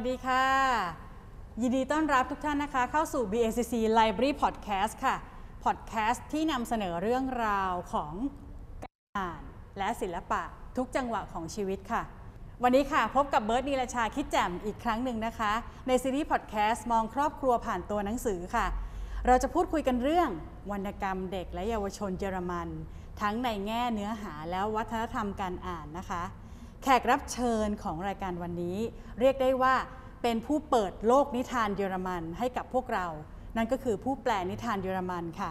สดีค่ะ ยินดีต้อนรับทุกท่านนะคะ เข้าสู่ BACC Library Podcast ค่ะ Podcast ที่นำเสนอเรื่องราวของการอ่านและศิลปะทุกจังหวะของชีวิตค่ะ วันนี้ค่ะพบกับเบิร์ตนีรชาคิดแจ่มอีกครั้งหนึ่งนะคะ ในซีรีส์พอดแคสต์มองครอบครัวผ่านตัวหนังสือค่ะ เราจะพูดคุยกันเรื่องวรรณกรรมเด็กและเยาวชนเยอรมัน ทั้งในแง่เนื้อหาแล้ววัฒนธรรมการอ่านนะคะแขกรับเชิญของรายการวันนี้ เรียกได้ว่า เป็นผู้เปิดโลกนิทานเยอรมันให้กับพวกเรา นั่นก็คือผู้แปลนิทานเยอรมันค่ะ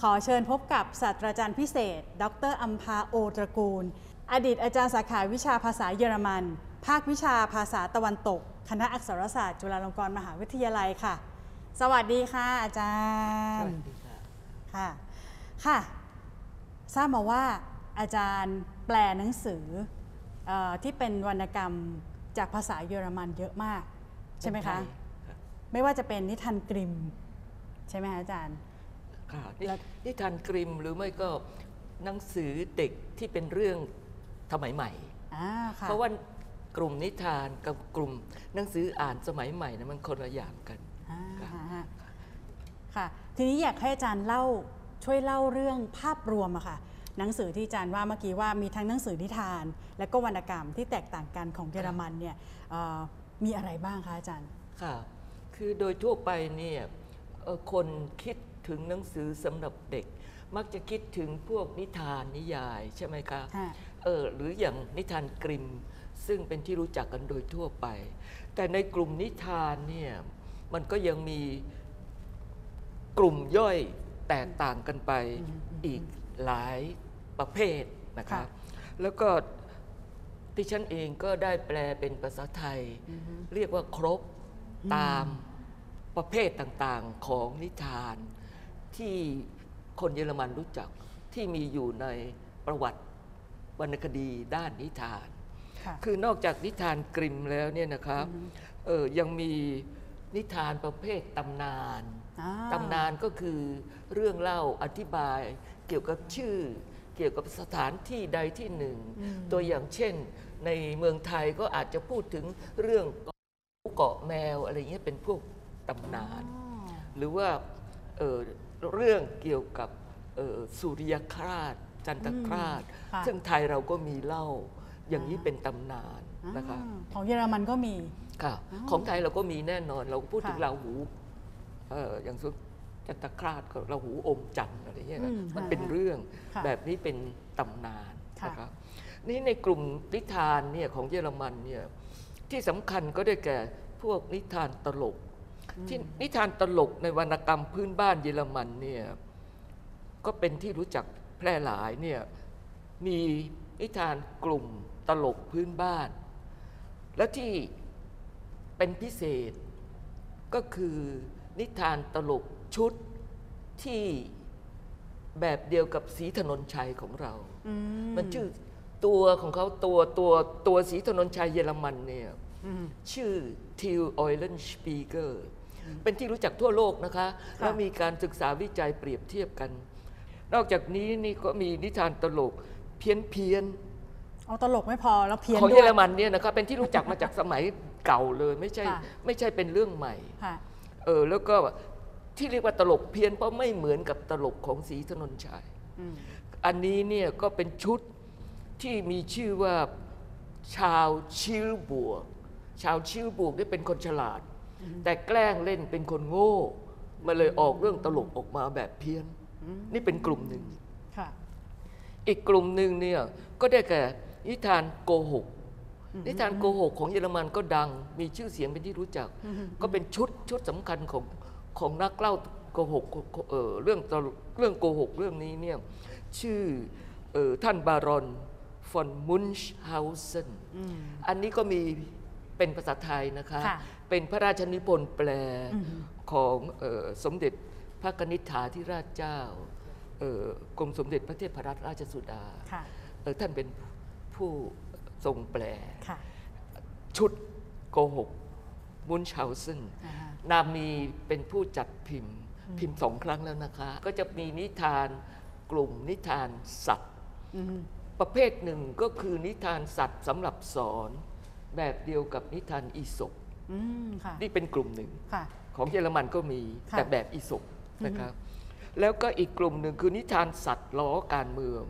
ขอเชิญพบกับศาสตราจารย์พิเศษ ดรอัมพาโอตระกูล อดีตอาจารย์สาขาวิชาภาษาเยอรมัน ภาควิชาภาษาตะวันตก คณะอักษรศาสตร์จุฬาลงกรณ์มหาวิทยาลัยค่ะ สวัสดีค่ะอาจารย์วัสดีค่ะ ค่ะค่ะทราบมาว่าอาจารย์แปลหนังสือออที่เป็นวรรณกรรมจากภาษาเยอรมันเยอะมาก ใช่ไหมคะรับไม่ว่าจะเป็นนิทานกริม ใช่ไหมคะอาจารย์ ค่ะนี่แล้วนิทานกริมหรือไม่ก็หนังสือเด็กที่เป็นเรื่องสมัยใหม่อ่าค่ะเพราะว่ากลุ่มนิทานกับกลุ่มหนังสืออ่านสมัยใหม่นะมันคนละอย่างกันอ่าค่ะฮะค่ะทีนี้อยากให้อาจารย์เล่าช่วยเล่าเรื่องภาพรวมอะค่ะหนังสือที่อาจารย์ว่าเมื่อกี้ว่ามีทั้งหนังสือนิทาน และก็วรรณกรรมที่แตกต่างกันของเยอรมันเนี่ยเอ่อ มีอะไรบ้างคะอาจารย์ ค่ะ คือโดยทั่วไปเนี่ยเอ่อคนคิดถึงหนังสือสำหรับเด็ก มักจะคิดถึงพวกนิทานนิยายใช่ไหมคะค่ะ เออหรืออย่างนิทานกริม ซึ่งเป็นที่รู้จักกันโดยทั่วไป แต่ในกลุ่มนิทานเนี่ยมันก็ยังมีกลุ่มย่อยแตกต่างกันไปอีกหลายประเภทนะค่ะคะแล้วก็ ดิฉันเองก็ได้แปลเป็นภาษาไทย เรียกว่าครบตามประเภทต่างๆของนิทาน ที่คนเยอรมันรู้จักที่มีอยู่ในประวัติวรรณคดีด้านนิทานค่ะคือนอกจากนิทานกริมแล้วเนี่ยนะครับเออยังมีนิทานประเภทตำนานอ่าตำนานก็คือเรื่องเล่าอธิบายเกี่ยวกับชื่อ เกี่ยวกับสถานที่ใดที่หนึ่ง ตัวอย่างเช่น ในเมืองไทยก็อาจจะพูดถึงเรื่องเกาะหมูเกาะแมวอะไรเงี้ยเป็นพวกตำนาน หรือว่าเอ่อเรื่องเกี่ยวกับเอ่อสุริยคราช จันทคราชค่ะซึ่งไทยเราก็มีเล่าอย่างนี้เป็นตำนานนะคะอ่าของเยอรมันก็มีค่ะของไทยเราก็มีแน่นอน เราก็พูดถึงค่ะราหูเอ่ออย่างสุดจันทคราชก็ราหูอมจันทร์อะไรเงี้ยนะอืมมันค่ะเป็นเรื่องค่ะแบบนี้เป็นตำนานค่ะนะครับ นี่ในกลุ่มนิทานเนี่ยของเยอรมันเนี่ยที่สำคัญก็ได้แก่พวกนิทานตลก ที่นิทานตลกในวรรณกรรมพื้นบ้านเยอรมันเนี่ยก็เป็นที่รู้จักแพร่หลายเนี่ยมีนิทานกลุ่มตลกพื้นบ้าน และที่เป็นพิเศษก็คือนิทานตลกชุดที่แบบเดียวกับสีถนนชัยของเราอืมมันชื่อ ตัวของเขาตัวตัวตัวสีถนนชัยเยอรมันเนี่ยอืมชื่อทิวออยเลนสปีเกอร์เป็นที่รู้จักทั่วโลกนะคะ แล้วมีการศึกษาวิจัยเปรียบเทียบกัน นอกจากนี้นี่ก็มีนิทานตลกเพี้ยนเพียนเอาตลกไม่พอแล้วเพี้ยนๆของด้เยวอยรมันเนี่ยนะครับเป็นที่รู้จักมาจากสมัยเก่าเลยไม่ใช่ค่ะไม่ใช่เป็นเรื่องใหม่ค่ะเออแล้วก็ที่เรียกว่าตลกเพี้ยนเพราะไม่เหมือนกับตลกของสีถนนชัยอืมอันนี้เนี่ยก็เป็นชุด ที่มีชื่อว่าชาวชิลบวก ชาวชิลบวกนี่เป็นคนฉลาด แต่แกล้งเล่นเป็นคนโง่มาเลยออกเรื่องตลกออกมาแบบเพี้ยน นี่เป็นกลุ่มหนึ่งค่ะอีกกลุ่มหนึ่งเนี่ยก็ได้แก่นิทานโกหกนิทานโกหกของเยอรมันก็ดัง มีชื่อเสียงเป็นที่รู้จัก ก็เป็นชุดชุดสำคัญของของนักเล่าโกหกเอ่อเรื่องตลเรื่องโกหกเรื่องนี้เนี่ยชื่อเออท่านบารอน ฟอนมุนช์เฮาเซนอันนี้ก็มีเป็นภาษาไทยนะคะค่ะเป็นพระราชนิพนธ์แปลของเออสมเด็จพระกนิษฐาธิราชเจ้าเอ่อกรมสมเด็จพระเทพรัตนราชสุดาค่ะเออท่านเป็นผู้ทรงแปลค่ะชุดโกหกมุนชาวซึนอ่าฮะนามีเป็นผู้จัดพิมพ์ พิมพ์สองครั้งแล้วนะคะ ก็จะมีนิทานกลุ่มนิทานสัตว์อืม ประเภทหนึ่งก็คือนิทานสัตว์สำหรับสอนแบบเดียวกับนิทานอีสปอืมค่ะนี่เป็นกลุ่มหนึ่งค่ะของเยอรมันก็มีค่ะแต่แบบอีสกนะครับ แล้วก็อีกกลุ่มหนึ่งคือนิทานสัตว์ล้อการเมือง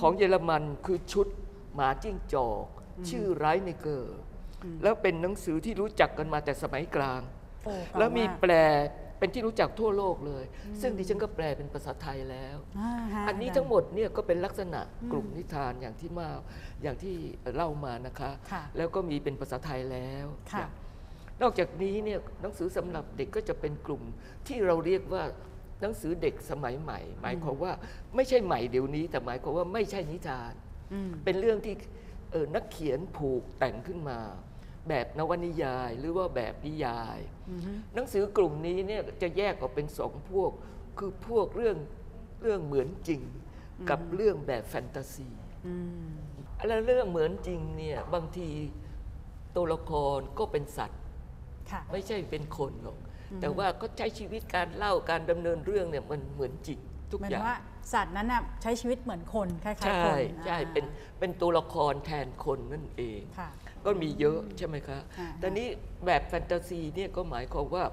ของเยอรมันคือชุดหมาจิ้งจอก ชื่อไรเนเกอร์แล้วเป็นหนังสือที่รู้จักกันมาแต่สมัยกลางโอ้เก่าแล้วมีากแปล เป็นที่รู้จักทั่วโลกเลย ซึ่งดิฉันก็แปลเป็นภาษาไทยแล้วาฮะอันนี้าจารย์ทั้งหมดเนี่ยก็เป็นลักษณะกลุ่มนิทานอย่างที่มาอย่างที่เล่ามานะคะค่ะแล้วก็มีเป็นภาษาไทยแล้วค่ะนอกจากนี้เนี่ยหนังสือสำหรับเด็กก็จะเป็นกลุ่มที่เราเรียกว่าหนังสือเด็กสมัยใหม่ หมายความว่าไม่ใช่ใหม่เดี๋ยวนี้ แต่หมายความว่าไม่ใช่นิทานอืมเป็นเรื่องที่เอ่อนักเขียนผูกแต่งขึ้นมา แบบนวนิยายหรือว่าแบบนิยายอือฮึหนังสือกลุ่มนี้เนี่ยจะแยกออกเป็นสองพวก คือพวกเรื่องเรื่องเหมือนจริง กับเรื่องแบบแฟนตาซีอืมแล้วเรื่องเหมือนจริงเนี่ยบางทีตัวละครก็เป็นสัตว์ค่ะไม่ใช่เป็นคนหรอกแต่ว่าก็ใช้ชีวิตการเล่าการดำเนินเรื่องเนี่ยมันเหมือนจริงทุกเหมืออนย่างว่าสัตว์นั้นน่ะใช้ชีวิตเหมือนคนคล้ายๆใช่คนใช่อ่าเป็นเป็นตัวละครแทนคนนั่นเองค่ะ ก็มีเยอะใช่ไหมคะอ่าแต่นี้แบบแฟนตาซีเนี่ยก็หมายความว่า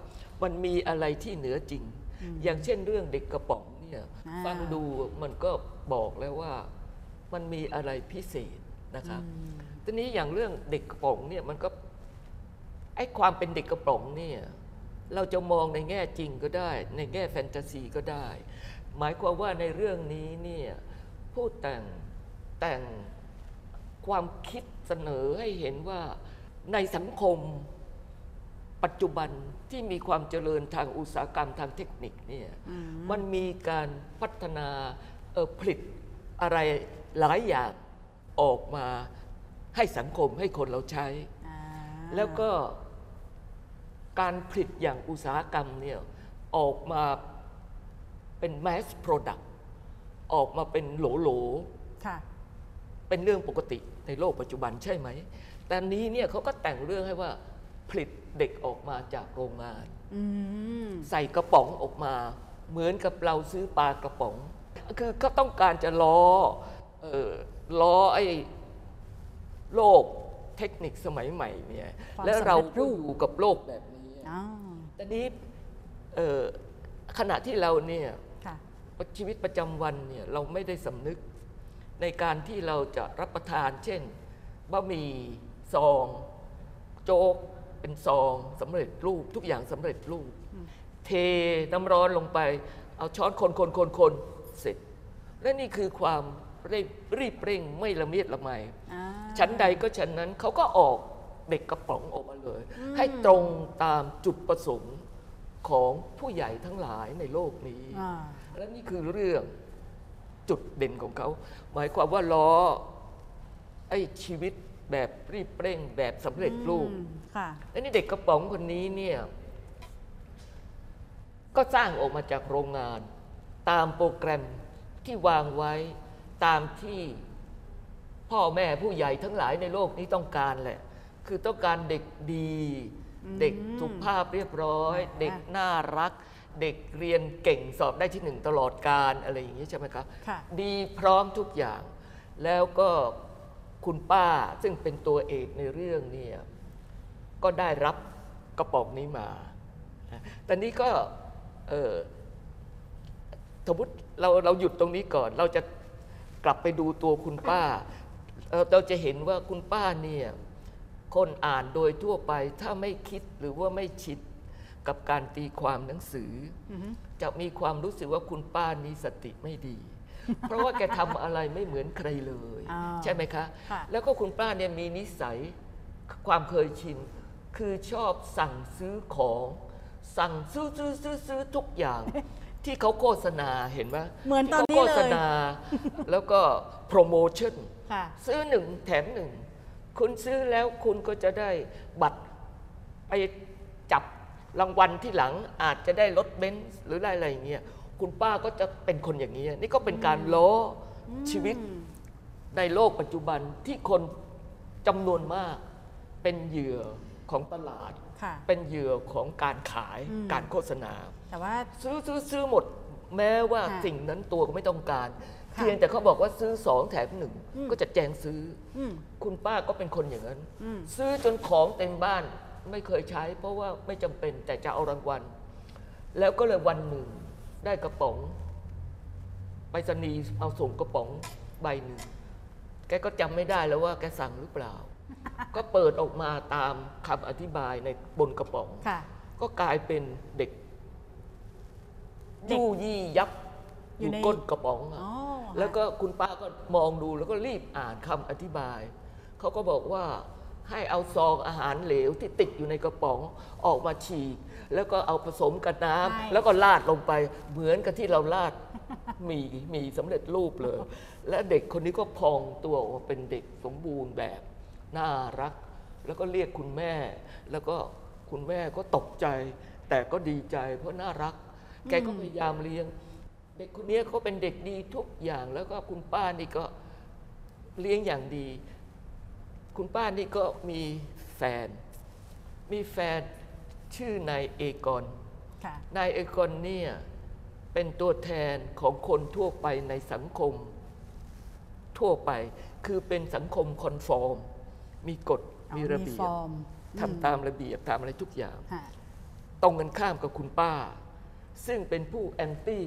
มันมีอะไรที่เหนือจริง อย่างเช่นเรื่องเด็กกระป๋องเนี่ยอ่าฟังดูมันก็บอกแล้วว่ามันมีอะไรพิเศษนะครับทีนี้อย่างเรื่องเด็กกระป๋องเนี่ยมันก็ไอ้ความเป็นเด็กกระป๋องเนี่ยเราจะมองในแง่จริงก็ได้ ในแง่แฟนตาซีก็ได้ หมายความว่าในเรื่องนี้เนี่ยผู้แต่งแต่งความคิด เสนอให้เห็นว่าในสังคมปัจจุบันที่มีความเจริญทางอุตสาหกรรมทางเทคนิคเนี่ยมันมีการพัฒนาเอ่อผลิตอะไรหลายอย่างออกมาให้สังคมให้คนเราใช้อ่าแล้วก็การผลิตอย่างอุตสาหกรรมเนี่ยออกมาเป็น mass product ออกมาเป็นโหลๆค่ะเป็นเรื่องปกติ ในโลกปัจจุบันใช่ไหม แต่นี้เนี่ยเขาก็แต่งเรื่องให้ว่าผลิตเด็กออกมาจากโรงงานอืมใส่กระป๋องออกมา เหมือนกับเราซื้อปลากระป๋อง คือก็ต้องการจะล้อเออล้อไอ้โลกเทคนิคสมัยใหม่เนี่ยความแล้วเราสำเร็จรูก็ปอยู่กับโลกแบบนี้อ๋อแต่นี้เอ่อขณะที่เราเนี่ยค่ะชีวิตประจำวันเนี่ยเราไม่ได้สำนึก ในการที่เราจะรับประทาน เช่นบะหมี่ซอง โจ๊กเป็นซองสำเร็จรูปทุกอย่างสำเร็จรูป เทน้ำร้อนลงไป เอาช้อนคนคนคนคนเสร็จ และนี่คือความเร่งรีบเร่งไม่ละเมียดละไมอ่าชั้นใดก็ชั้นนั้นเขาก็ออกเด็กกระป๋องออกมาเลย ให้ตรงตามจุดประสงค์ของผู้ใหญ่ทั้งหลายในโลกนี้อ่าและนี่คือเรื่อง จุดเด่นของเขา หมายความว่าล้อไอ้ชีวิตแบบรีบเร่งแบบสำเร็จรูปอืมค่ะและนี่เด็กกระป๋องคนนี้เนี่ยก็สร้างออกมาจากโรงงาน ตามโปรแกรมที่วางไว้ตามที่พ่อแม่ผู้ใหญ่ทั้งหลายในโลกนี้ต้องการแหละ คือต้องการเด็กดี เด็กสุภาพเรียบร้อย เด็กน่ารัก เด็กเรียนเก่งสอบได้ที่หนึ่งตลอดการอะไรอย่างนี้ใช่ไหมครับค่ะดีพร้อมทุกอย่าง แล้วก็คุณป้าซึ่งเป็นตัวเอกในเรื่องเนี่ยก็ได้รับกระป๋องนี้มานะแต่นี้ก็เออสมมติเราเราหยุดตรงนี้ก่อน เราจะกลับไปดูตัวคุณป้าเอ่อเราจะเห็นว่าคุณป้าเนี่ยคนอ่านโดยทั่วไปถ้าไม่คิดหรือว่าไม่ชิด กับการตีความหนังสืออจะมีความรู้สึกว่าคุณป้านี้สติไม่ดี เพราะว่าแกทำอะไรไม่เหมือนใครเลยอ่าใช่ไหมคะค่ะแล้วก็คุณป้าเนี่ยมีนิสัยความเคยชิน คือชอบสั่งซื้อของ สั่งซื้อซื้อซื้อซื้อทุกอย่าง ที่เขาโฆษณาเห็นไหมเหมือนตอนนี้ที่ขาโฆษเลยณาแล้วก็โปรโมชั่นค่ะซื้อหนึ่งแถมหนึ่งคุณซื้อแล้วคุณก็จะได้บัตรไปจับ รางวัลที่หลังอาจจะได้รถเบนซ์หรืออะไรอย่างเงี้ยคุณป้าก็จะเป็นคนอย่างนี้ยนี่ก็เป็นการล้ออชีวิตในโลกปัจจุบันที่คนจำนวนมากเป็นเหยื่อของตลาด ค่ะ เป็นเหยื่อของการขายอืม การโฆษณา แต่ว่า ซื้อซื้อซื้อหมด แม้ว่าค่ะสิ่งนั้นตัวก็ไม่ต้องการ ค่ะเพียงแต่เขาบอกว่าซื้อสองแถมหนึ่งอืม ก็จะแจงซื้อ อืมคุณป้าก็เป็นคนอย่างนั้น อืม ซื้อจนของเต็มบ้าน ไม่เคยใช้ เพราะว่าไม่จำเป็นแต่จะเอารางวัล แล้วก็เลยวันหนึ่งได้กระป๋องไปรษณีย์เอาส่งกระป๋องใบหนึ่ง แกก็จำไม่ได้แล้วว่าแกสั่งหรือเปล่า ก็เปิดออกมาตามคำอธิบายในบนกระป๋องค่ะก็กลายเป็นเด็กเด็กยู่ยี่ยับออยู่ยู่ในก้นกระป๋องอะอ๋อแล้วก็คุณป้าก็มองดูแล้วก็รีบอ่านคำอธิบาย เขาก็บอกว่า ให้เอาซองอาหารเหลวที่ติดอยู่ในกระป๋องออกมาฉีกแล้วก็เอาผสมกับน้ำใช่ แล้วก็ราดลงไปเหมือนกับที่เราราดหมีหมีสำเร็จรูปเลย และเด็กคนนี้ก็พองตัวออกมาเป็นเด็กสมบูรณ์แบบ น่ารัก แล้วก็เรียกคุณแม่ แล้วก็คุณแม่ก็ตกใจ แต่ก็ดีใจ เพราะน่ารัก แกก็พยายามเลี้ยง เด็กคนนี้เขาเป็นเด็กดีทุกอย่างแล้วก็คุณป้านี่ก็เลี้ยงอย่างดี คุณป้านี่ก็มีแฟน มีแฟนชื่อนายเอกรค่ะนายเอกรเนี่ยเป็นตัวแทนของคนทั่วไปในสังคม ทั่วไปคือเป็นสังคมคอนฟอร์ม มีกฎอ๋อมีระเบียฟบอร์มทำตามระเบียบทำอะไรทุกอย่างค่ะตรงกันข้ามกับคุณป้า ซึ่งเป็นผู้แอนตี้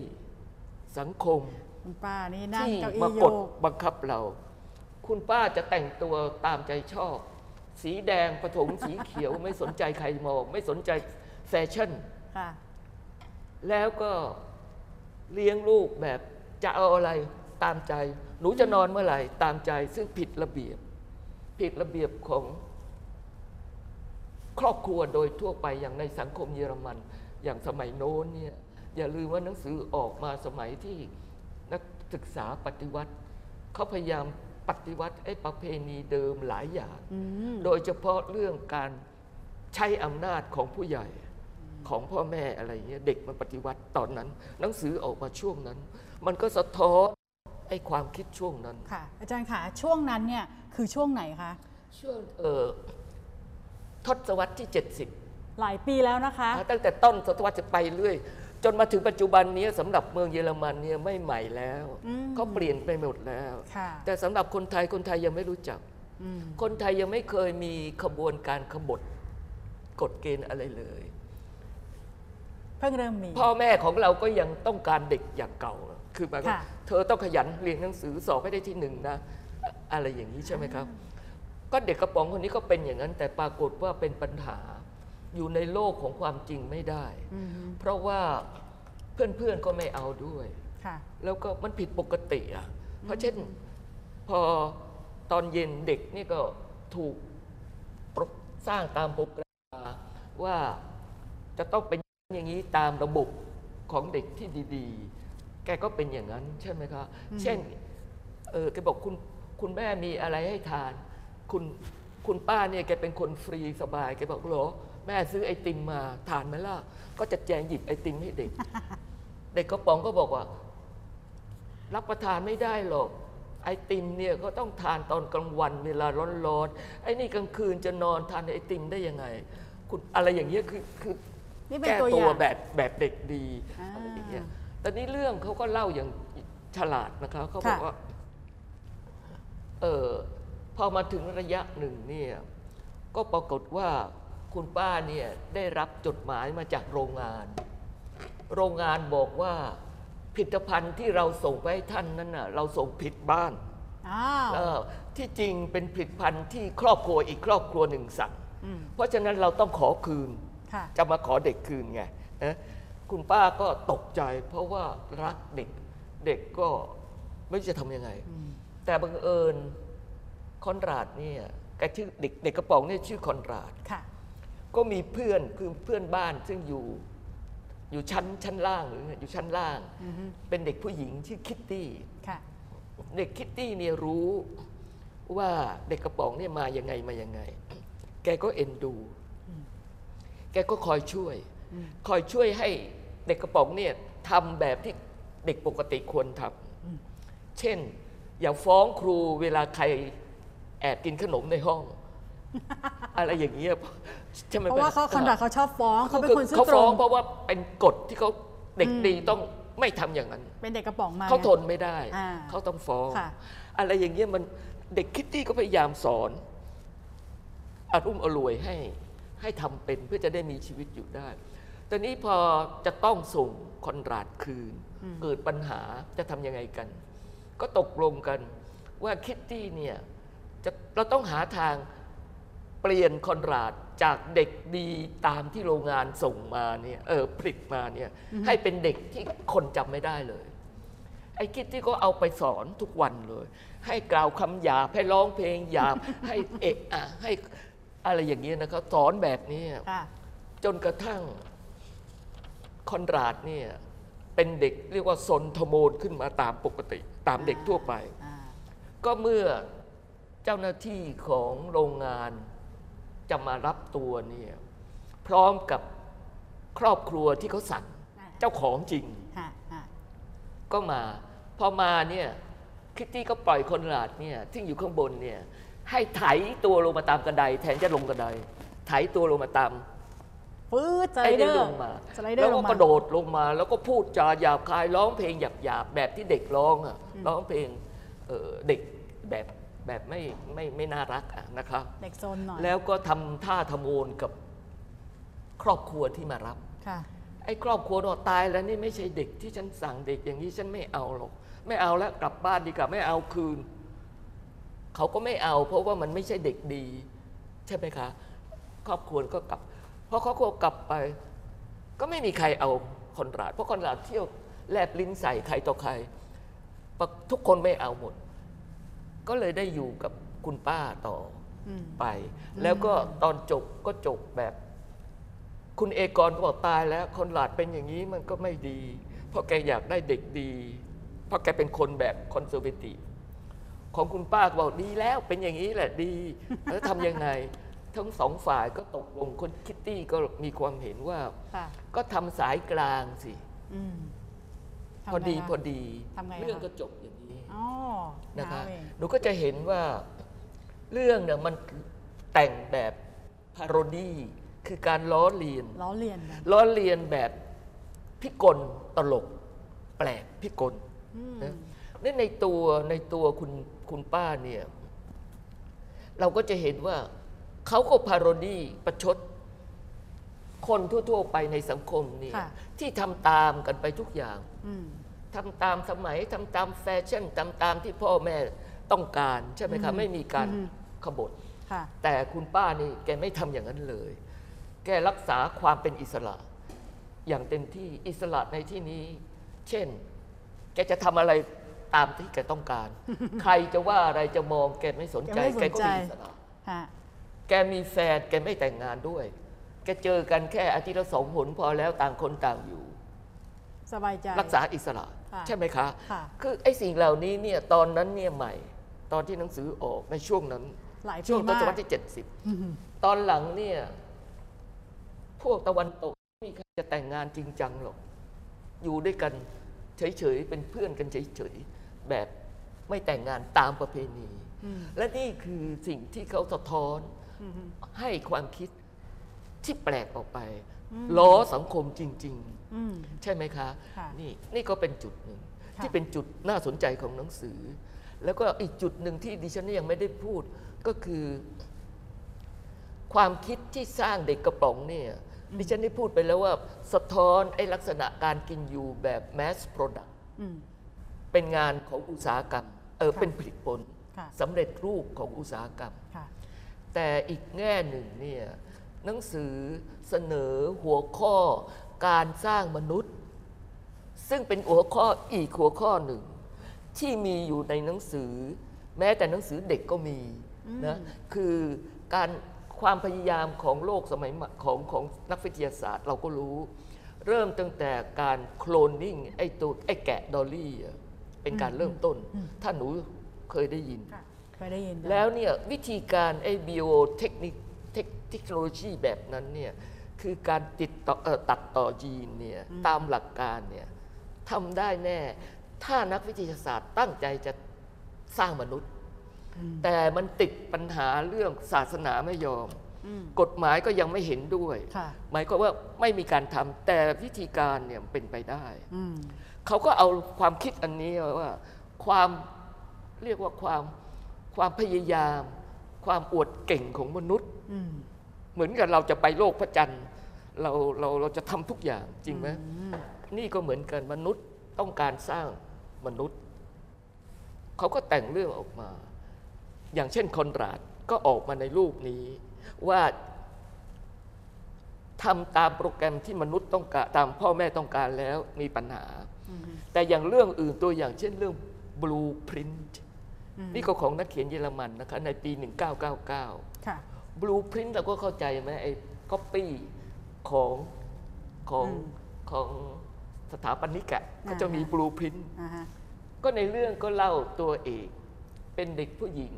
สังคม คุณป้านี่นั่งที่เก้าอี้มาโยกดกบังคับเรา คุณป้าจะแต่งตัวตามใจชอบ สีแดงผสมสีเขียวไม่สนใจใครมอง ไม่สนใจแฟชั่น ค่ะ แล้วก็เลี้ยงลูกแบบจะเอาอะไรตามใจ หนูจะนอนเมื่อไหร่ตามใจ ซึ่งผิดระเบียบ ผิดระเบียบของครอบครัวโดยทั่วไปอย่างในสังคมเยอรมัน อย่างสมัยโน้นเนี่ยอย่าลืมว่าหนังสือออกมาสมัยที่นักศึกษาปฏิวัติเขาพยายาม ปฏิวัติไอ้ประเพณีเดิมหลายอย่างอืมโดยเฉพาะเรื่องการใช้อำนาจของผู้ใหญ่ของพ่อแม่อะไรเงี้ยเด็กมันปฏิวัติตอนนั้น หนังสือออกมาช่วงนั้น มันก็สะท้อนไอ้ความคิดช่วงนั้นค่ะ อาจารย์ค่ะช่วงนั้นเนี่ยคือช่วงไหนคะช่วงเออทศวรรษที่ 70 หลายปีแล้วนะคะนะตั้งแต่ต้นศตวรรษจะไปเรื่อย จนมาถึงปัจจุบันนี้สำหรับเมืองเยอรมันเนี่ยไม่ใหม่แล้วอืมเขาเปลี่ยนไปหมดแล้วค่ะแต่สำหรับคนไทยคนไทยยังไม่รู้จักอืมคนไทยยังไม่เคยมีขบวนการขบฏกฎเกณฑ์อะไรเลยเพิ่งเริ่มมีพ่อแม่ของเราก็ยังต้องการเด็กอย่างเก่า คือหมายความค่ะเธอต้องขยันเรียนหนังสือสอบให้ได้ที่หนึ่งนะ อะไรอย่างนี้ใช่ไหมครับ ก็เด็กกระป๋องคนนี้ก็เป็นอย่างนั้น แต่ปรากฏว่าเป็นปัญหา อยู่ในโลกของความจริงไม่ได้อืมเพราะว่าเพื่อนๆก็ไม่เอาด้วยค่ะแล้วก็มันผิดปกติอะ เพราะเช่นพอตอนเย็นเด็กนี่ก็ถูกสร้างตามโปรแกรมมาว่าจะต้องเป็นอย่างนี้ตามระบบของเด็กที่ดีๆ แกก็เป็นอย่างนั้นใช่ไหมคะ เช่น เออแกบอกคุณคุณแม่มีอะไรให้ทาน คุณคุณป้าเนี่ยแกเป็นคนฟรีสบาย แกบอกเหรอ แม่ซื้อไอติมมาทานไหมล่ะ ก็จะแจงหยิบไอติมให้เด็ก เด็กกระป๋องก็บอกว่า รับประทานไม่ได้หรอกไอติมเนี่ยก็ต้องทานตอนกลางวันเวลาร้อนๆไอ้นี่กลางคืนจะนอนทานไอติมได้ยังไง คุณอะไรอย่างเงี้ยคือคือนี่เป็นแก้ตัวตัอวย่างแบบแบบเด็กดีอ่าอะไรอย่างเงี้ยแต่นี้เรื่องเขาก็เล่าอย่างฉลาดนะคะเขาบอกค่ะว่าเออพอมาถึงระยะหนึ่งเนี่ยก็ปรากฏว่า คุณป้าเนี่ยได้รับจดหมายมาจากโรงงาน โรงงานบอกว่าผลิตภัณฑ์ที่เราส่งไปให้ท่านนั้นน่ะเราส่งผิดบ้านอ้าวเออที่จริงเป็นผลิตภัณฑ์ที่ครอบครัวอีกครอบครัวหนึ่งสั่งอืมเพราะฉะนั้นเราต้องขอคืนค่ะจะมาขอเด็กคืนไงนะคุณป้าก็ตกใจ เพราะว่ารักเด็ก เด็กก็ไม่รู้จะทำยังไง แต่บังเอิญคอนราดเนี่ยแกชื่อเด็กเด็กกระป๋องเนี่ยชื่อคอนราดค่ะ ก็มีเพื่อนคือเพื่อนบ้านซึ่งอยู่อยู่ชั้นชั้นล่างหรืออยู่ชั้นล่างอือฮึเป็นเด็กผู้หญิงชื่อคิตตี้ค่ะเด็กคิตตี้เนี่ยรู้ว่าเด็กกระป๋องเนี่ยมายังไงมายังไง แกก็เอ็นดู แกก็คอยช่วย คอยช่วยให้เด็กกระป๋องเนี่ยทำแบบที่เด็กปกติควรทำเช่น อย่าฟ้องครูเวลาใครแอบกินขนมในห้อง อะไรอย่างเงี้ยใช่ไหม เพราะว่าเขาคอนดักเขาชอบฟ้องเขาเป็นคนซื่เขาอตรฟ้องงเพราะว่าเป็นกฎที่เขาเด็กดีต้องไม่ทำอย่างนั้น เป็นเด็กกระป๋องมาเขาทนไม่ได้อ่าเขาต้องฟ้องค่ะอะไรอย่างเงี้ยมันเด็กคิตตี้ก็พยายามสอนอารุ่มอรวยให้ให้ทำเป็นเพื่อจะได้มีชีวิตอยู่ได้ ตอนนี้พอจะต้องส่งคอนราดคืน เกิดปัญหาจะทำยังไงกัน ก็ตกลงกันว่าคิตตี้เนี่ยจะเราต้องหาทางเปลี่ยนคอนราด จากเด็กดีตามที่โรงงานส่งมาเนี่ยเออผลิตมาเนี่ยให้เป็นเด็กที่คนจำไม่ได้เลย ไอ้คิดที่ก็เอาไปสอนทุกวันเลย ให้กล่าวคำหยาบให้ร้องเพลงหยาบให้เอะอะให้อะไรอย่างเงี้ยนะครับสอนแบบนี้ค่ะจนกระทั่งคอนราดเนี่ยเป็นเด็กเรียกว่าซนทโมนขึ้นมาตามปกติ ตามเด็กทั่วไปอ่าก็เมื่อเจ้าหน้าที่ของโรงงาน จะมารับตัวเนี่ยพร้อมกับครอบครัวที่เขาสั่งเจ้าของจริงฮะฮะก็มา พอมาเนี่ยคิตตี้ก็ปล่อยคนหลาดเนี่ยที่อยู่ข้างบนเนี่ยให้ไถตัวลงมาตามกระไดแทนจะลงกระไดไถตัวลงมาตามฟืดสไลไอ้เดนี่อร์ลงมาสไลเดอแล้ร์วลก็งมากระโดดลงมา แล้วก็พูดจาหยาบคายร้องเพลงหยาบๆแบบที่เด็กร้องอะร้องเพลงเอ่อเด็กแบบ แบบไม่ไม่ไม่น่ารักอะนะครับ เด็กโซนหน่อย แล้วก็ทำท่าทะโมนกับครอบครัวที่มารับ ค่ะ ไอ้ครอบครัวบอกตายแล้วนี่ไม่ใช่เด็กที่ฉันสั่งเด็กอย่างนี้ฉันไม่เอาหรอก ไม่เอาแล้วกลับบ้านดีกว่าไม่เอาคืน เขาก็ไม่เอา เพราะว่ามันไม่ใช่เด็กดี ใช่ไหมคะ ครอบครัวก็กลับพอครอบครัวกลับไป ก็ไม่มีใครเอาคอนราดเพราะคอนราดเที่ยวแลบลิ้นใส่ใครต่อใครปะทุกคนไม่เอาหมด ก็เลยได้อยู่กับคุณป้าต่ออืมไป แล้วก็ตอนจบก็จบแบบ คุณเอกรก็บอกตายแล้ว คนหลาดเป็นอย่างนี้มันก็ไม่ดี เพราะแกอยากได้เด็กดี เพราะแกเป็นคนแบบ conservative ของคุณป้าก็บอกดีแล้วเป็นอย่างนี้แหละดี แล้วทำยังไง ทั้งสองฝ่ายก็ตกลงคนคิตตี้ก็มีความเห็นว่าค่ะก็ทำสายกลางสิอืมทำพอดีไงคะพอดีทำไงคะเรื่องก็จบอย่าง นี้อ๋อนะคะเอาเองหนูก็จะเห็นว่าเรื่องเนี่ยมันแต่งแบบ parody คือการล้อเลียนล้อเลียนกันล้อเลียนแบบพิกลตลก แปลกพิกลอืมนะนี่ในตัวในตัวคุณคุณป้าเนี่ย เราก็จะเห็นว่าเขาก็ parody ประชด คนทั่ว ๆ ไปในสังคมเนี่ยค่ะที่ทำตามกันไปทุกอย่างอืม ทำตามสมัยทำตามแฟชั่นทำตามที่พ่อแม่ต้องการใช่ไหมครับไม่มีการขบถค่ะแต่คุณป้านี่แกไม่ทำอย่างนั้นเลย แกรักษาความเป็นอิสระ อย่างเต็มที่อิสระในที่นี้ เช่น แกจะทำอะไรตามที่แกต้องการ ใครจะว่าอะไรจะมองแกไม่สนใจ แกไม่สนใจแกก็มีอิสระฮะแกมีแฟนแกไม่แต่งงานด้วย แกเจอกันแค่อาทิตย์ละสองหนพอแล้วต่างคนต่างอยู่ สบายใจ รักษาอิสระค่ะ ใช่ไหมคะค่ะคือไอ้สิ่งเหล่านี้เนี่ยตอนนั้นเนี่ยใหม่ ตอนที่หนังสือออกในช่วงนั้นหลายปีช่วงทมาศกวรรษที่อืม70 ตอนหลังเนี่ย พวกตะวันตกไม่มีใครจะแต่งงานจริงจังหรอก อยู่ด้วยกันเฉยๆ เป็นเพื่อนกันเฉยๆ แบบไม่แต่งงานตามประเพณีอืมและนี่คือสิ่งที่เขาสะท้อนอืมให้ความคิดที่แปลกออกไป ล้อสังคมจริงๆอืมใช่ไหมคะค่ะนี่นี่ก็เป็นจุดหนึ่งค่ะที่เป็นจุดน่าสนใจของหนังสือ แล้วก็อีกจุดหนึ่งที่ดิฉันยังไม่ได้พูดก็คือ ความคิดที่สร้างเด็กกระป๋องเนี่ยดิฉันได้พูดไปแล้วว่าสะท้อนไอ้ลักษณะการกินอยู่แบบ mass product อืมเป็นงานของอุตสาหกรรม เออค่ะเป็นผลิตผลค่ะสำเร็จรูปของอุตสาหกรรมค่ะแต่อีกแง่หนึ่งเนี่ย หนังสือเสนอหัวข้อการสร้างมนุษย์ ซึ่งเป็นหัวข้ออีกหัวข้อหนึ่ง ที่มีอยู่ในหนังสือ แม้แต่หนังสือเด็กก็มีนะคือการความพยายามของโลกสมัยใหม่ของของนักวิทยาศาสตร์เราก็รู้ เริ่มตั้งแต่การโคลนนิ่งไอ้ตัวไอ้แกะดอลลี่อะเป็นการเริ่มต้น ถ้าหนูเคยได้ยินค่ะเคยได้ยินจ้ะแล้วเนี่ยวิธีการไอ้ bio เทคนิค เทคโนโลยีแบบนั้นเนี่ยคือการติดต่อเอ่อตัดต่อยีนเนี่ยตามหลักการเนี่ยทำได้แน่ ถ้านักวิทยาศาสตร์ตั้งใจจะสร้างมนุษย์ แต่มันติดปัญหาเรื่องศาสนาไม่ยอมอืมกฎหมายก็ยังไม่เห็นด้วยค่ะหมายความว่าไม่มีการทำแต่วิธีการเนี่ยเป็นไปได้อืมเขาก็เอาความคิดอันนี้ว่าความเรียกว่าความความพยายาม ความอวดเก่งของมนุษย์อืม เหมือนกับเราจะไปโลกพระจันทร์เราเราเราจะทำทุกอย่างจริงไหมอืมนี่ก็เหมือนกันมนุษย์ต้องการสร้างมนุษย์ เขาก็แต่งเรื่องออกมา อย่างเช่นคอนราดก็ออกมาในรูปนี้ว่าทำตามโปรแกรมที่มนุษย์ต้องการตามพ่อแม่ต้องการแล้วมีปัญหาอืมแต่อย่างเรื่องอื่นตัวอย่างเช่นเรื่อง blueprint อืมนี่ก็ของนักเขียนเยอรมันนะคะในปี 1999 ค่ะ blueprint เราก็เข้าใจไหมไอ้ copy ของของอืมของสถาปนิกอะอ่าก็จะมี blueprint อ่าฮะก็ในเรื่องก็เล่าตัวเอกเป็นเด็กผู้หญิง